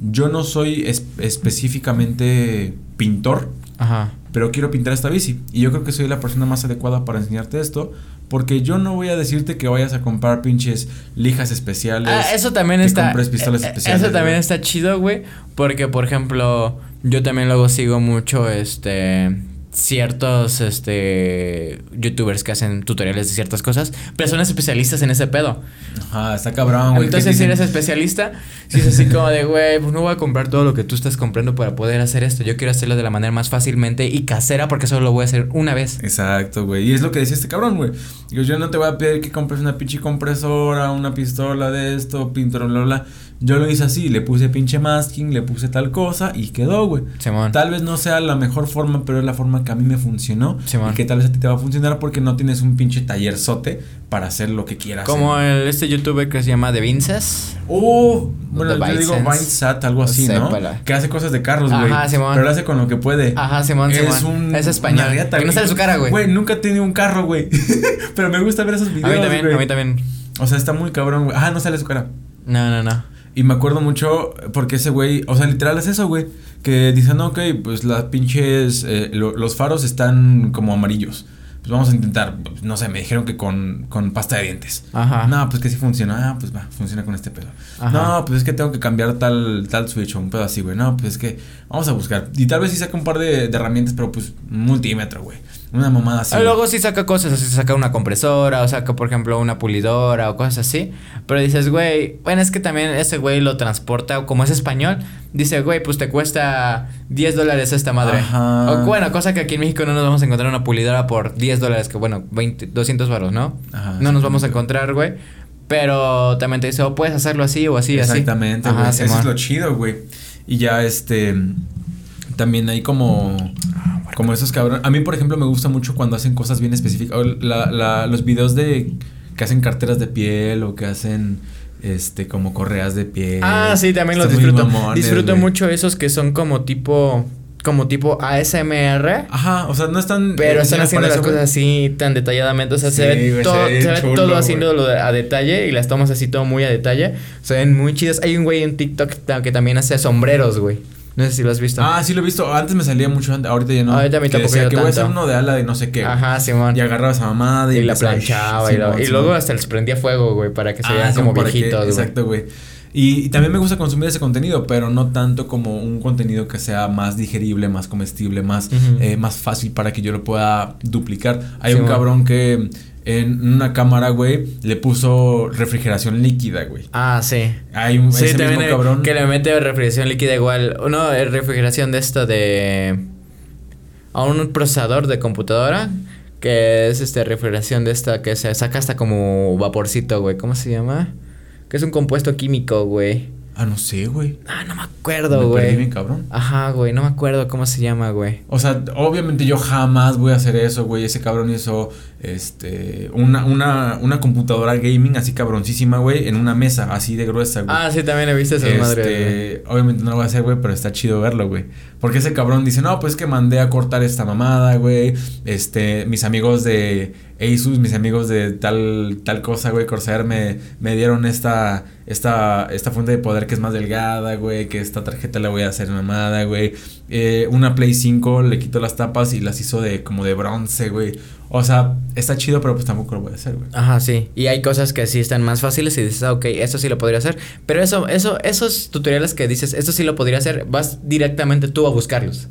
yo no soy es- específicamente pintor, Ajá. pero quiero pintar esta bici. Y yo creo que soy la persona más adecuada para enseñarte esto, porque yo no voy a decirte que vayas a comprar pinches lijas especiales. Ah, eso también que está. compres pistolas eh, especiales. Eso también güey. está chido, güey. Porque, por ejemplo, yo también luego sigo mucho, este. Ciertos, este. Youtubers que hacen tutoriales de ciertas cosas. Pero son especialistas en ese pedo. Ajá, está cabrón, güey. Entonces, si eres especialista, si es así como de, güey, pues no voy a comprar todo lo que tú estás comprando para poder hacer esto. Yo quiero hacerlo de la manera más fácilmente y casera porque solo lo voy a hacer una vez. Exacto, güey. Y es lo que decía este cabrón, güey. Digo, yo no te voy a pedir que compres una pinche compresora, una pistola de esto, pintor, bla. Yo lo hice así, le puse pinche masking, le puse tal cosa y quedó, güey. Simón. Tal vez no sea la mejor forma, pero es la forma que a mí me funcionó. Simón. Y que tal vez a ti te va a funcionar porque no tienes un pinche tallerzote para hacer lo que quieras. Como el, este youtuber que se llama The Vinces. Oh, bueno, yo digo. Vinesat, algo así, ¿no? Sépala. Que hace cosas de carros, güey. Ajá, Simón. Pero lo hace con lo que puede. Ajá, Simón, es Simón. un Es español. una Que no sale su cara, güey. Güey, nunca tenido un carro, güey. [LAUGHS] Pero me gusta ver esos videos. A mí también, a mí también. O sea, está muy cabrón, güey. Ah, no sale su cara. No, no, no. Y me acuerdo mucho porque ese güey, o sea, literal es eso, güey. Que dicen, ok, pues las pinches, eh, lo- los faros están como amarillos. Pues vamos a intentar, no sé, me dijeron que con, con pasta de dientes. Ajá. No, pues que sí funciona. Ah, pues va, funciona con este pedo. Ajá. No, pues es que tengo que cambiar tal, tal switch o un pedo así, güey. No, pues es que vamos a buscar. Y tal vez sí saca un par de, de herramientas, pero pues multímetro, güey. Una mamada así. Güey. Luego sí saca cosas, así saca una compresora, o saca, por ejemplo, una pulidora o cosas así. Pero dices, güey, bueno, es que también ese güey lo transporta, como es español, dice, güey, pues te cuesta 10 dólares esta madre. Ajá. O bueno, cosa que aquí en México no nos vamos a encontrar una pulidora por 10 dólares, que bueno, 20, 200 baros, ¿no? Ajá, no nos vamos a exactamente. encontrar, güey. Pero también te dice, oh, puedes hacerlo así o así, Exactamente, así. güey. Ajá, Eso es lo chido, güey. Y ya, este. También hay como. Como esos cabrones. A mí, por ejemplo, me gusta mucho cuando hacen cosas bien específicas. O la- la- los videos de. Que hacen carteras de piel o que hacen. Este, como correas de piel. Ah, sí, también los disfruto. mamones, disfruto mucho esos que son como tipo. Como tipo ASMR. Ajá, o sea, no están. Pero eh, están haciendo las cosas así tan detalladamente. O sea, Sí, se ve, todo, se ve se ve chulo, todo güey. haciéndolo a detalle y las tomas así todo muy a detalle. Se ven muy chidas. Hay un güey en TikTok que también hace sombreros, güey. No sé si lo has visto. Ah, sí lo he visto. Antes me salía mucho, antes- ahorita ya no. Ahorita a mí Que tampoco decía que voy a hacer uno de ala de no sé qué. Ajá, Simón. Y agarraba esa mamada y, Y la planchaba y, lo- luego hasta les prendía fuego, güey, para que se Ah, vean como que- viejitos, güey. Exacto, güey. Y, y también me gusta consumir ese contenido, pero no tanto como un contenido que sea más digerible, más comestible, más, eh, más fácil para que yo lo pueda duplicar. Hay Sí, un cabrón que en una cámara, güey, le puso refrigeración líquida, güey. Ah, sí. Hay un Sí, ese también mismo cabrón. que le mete refrigeración líquida igual. No, refrigeración de esto de. A un procesador de computadora. Que es este refrigeración de esta que se saca hasta como vaporcito, güey. ¿Cómo se llama? Que es un compuesto químico, güey. Ah, no sé, güey. Ah, no me Me acuerdo, perdí bien güey. cabrón. Ajá, güey. No me acuerdo cómo se llama, güey. O sea, obviamente yo jamás voy a hacer eso, güey. Ese cabrón hizo este una, una, una computadora gaming así cabroncísima, güey, en una mesa así de gruesa, güey. Ah, sí, también he visto esas Este, madres, güey. obviamente no lo voy a hacer, güey, pero está chido verlo, güey. Porque ese cabrón dice, no, pues que mandé a cortar esta mamada, güey. Este, mis amigos de Asus, mis amigos de tal, tal cosa, güey, Corsair, me, me dieron esta, esta, esta fuente de poder que es más delgada, güey, que esta tarjeta la voy a hacer mamada, güey. Eh, una Play 5 le quitó las tapas y las hizo de como de bronce, güey. O sea, está chido, pero pues tampoco lo voy a hacer, güey. Ajá, sí. Y hay cosas que sí están más fáciles y dices, ah, ok, eso sí lo podría hacer. Pero eso, eso, esos tutoriales que dices, esto sí lo podría hacer, vas directamente tú a buscarlos.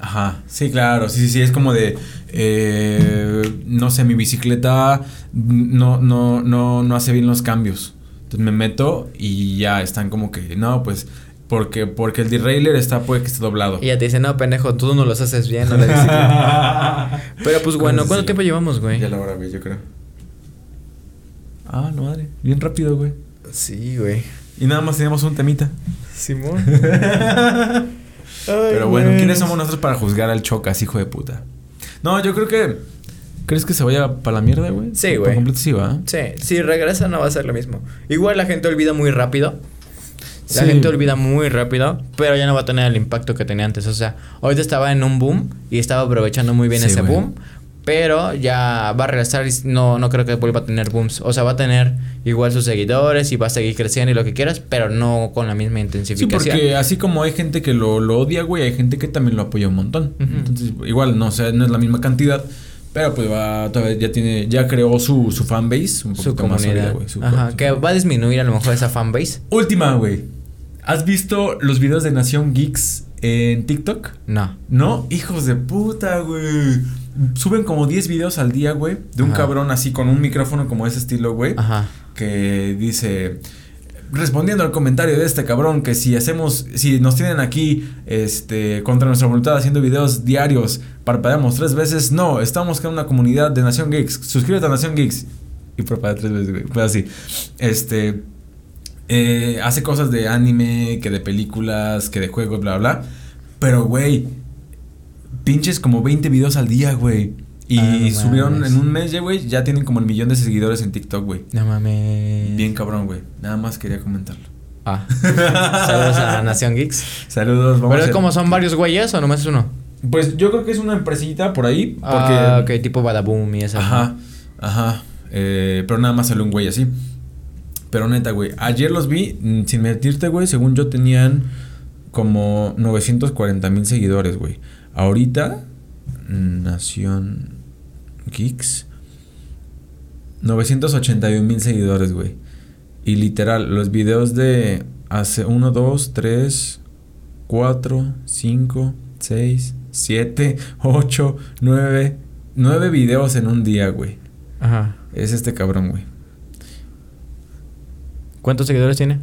Ajá, sí, claro, sí, sí, sí, es como de, eh, no sé, mi bicicleta no, no, no, no hace bien los cambios. Entonces me meto y ya están como que, no, pues, porque, porque el derailleur está, puede que esté doblado. Y ya te dicen, no, pendejo, tú no los haces bien, no la [LAUGHS] bicicleta. Pero pues bueno, ¿cuánto sí. tiempo llevamos, güey? Ya la hora, güey, yo creo. Ah, no madre, bien rápido, güey. Sí, güey. Y nada más teníamos un temita. Simón. [LAUGHS] Pero bueno, ¿quiénes somos nosotros para juzgar al Chocas, hijo de puta? No, yo creo que... ¿Crees que se vaya para la mierda, güey? Sí, Por güey. completo sí va. Sí, si regresa no va a ser lo mismo. Igual la gente olvida muy rápido. La Sí. gente olvida muy rápido, pero ya no va a tener el impacto que tenía antes. O sea, ahorita estaba en un boom y estaba aprovechando muy bien Sí, ese boom, pero ya va a regresar y no, no creo que vuelva a tener booms. O sea, va a tener igual sus seguidores y va a seguir creciendo y lo que quieras, pero no con la misma Sí, intensificación. porque así como hay gente que lo, lo odia, güey, hay gente que también lo apoya un montón. Entonces, igual, no, o sea, no es la misma cantidad, pero pues va, todavía ya tiene, ya creó su, su fanbase, un su más comunidad. sólida, güey. Ajá, que va a disminuir a lo mejor esa fanbase. Última, güey. ¿Has visto los videos de Nación Geeks en TikTok? No. No, hijos de puta, güey. Suben como 10 videos al día, güey, de un Ajá. cabrón así con un micrófono como ese estilo, güey. Ajá. que dice respondiendo al comentario de este cabrón que si hacemos si nos tienen aquí este contra nuestra voluntad haciendo videos diarios parpadeamos tres veces no estamos con una comunidad de Nación Geeks suscríbete a Nación Geeks y parpadea tres veces güey pues así este eh, hace cosas de anime que de películas que de juegos bla bla bla pero güey pinches como 20 videos al día güey y Ah, no subieron mames. en un mes ya güey ya tienen como el millón de seguidores en TikTok güey No mames. Bien cabrón, güey. Nada más quería comentarlo. Ah. [LAUGHS] Saludos a Nación Geeks. Saludos, vamos Pero a es como son varios güeyes o nomás es uno. Pues yo creo que es una empresita por ahí. Porque. Ah, ok, tipo Badaboom y esa. Ajá, ajá. Eh, pero nada más salió un güey así. Pero neta, güey. Ayer los vi, mm, sin mentirte, güey. Según yo tenían como 940 mil seguidores, güey. Ahorita, mm, Nación Geeks. 981 mil seguidores, güey. Y literal, los videos de hace 1, 2, 3, 4, 5, 6, 7, 8, 9. 9 videos en un día, güey. Ajá. Es este cabrón, güey. ¿Cuántos seguidores tiene?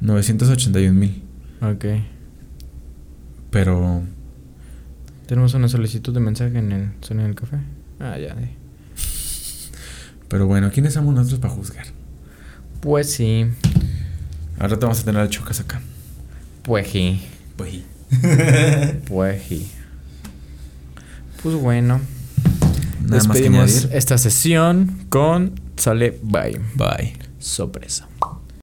981 mil. Ok. Pero. Tenemos una solicitud de mensaje en el sonido del café. Ah, ya. eh. Pero bueno, ¿quiénes somos nosotros para juzgar? Pues sí. Al rato vamos a tener al chocas acá. Pues sí. Pues [LAUGHS] sí. Pues sí. Pues bueno. Nada más que Despedimos esta sesión con Sale Bye. Bye. Sorpresa.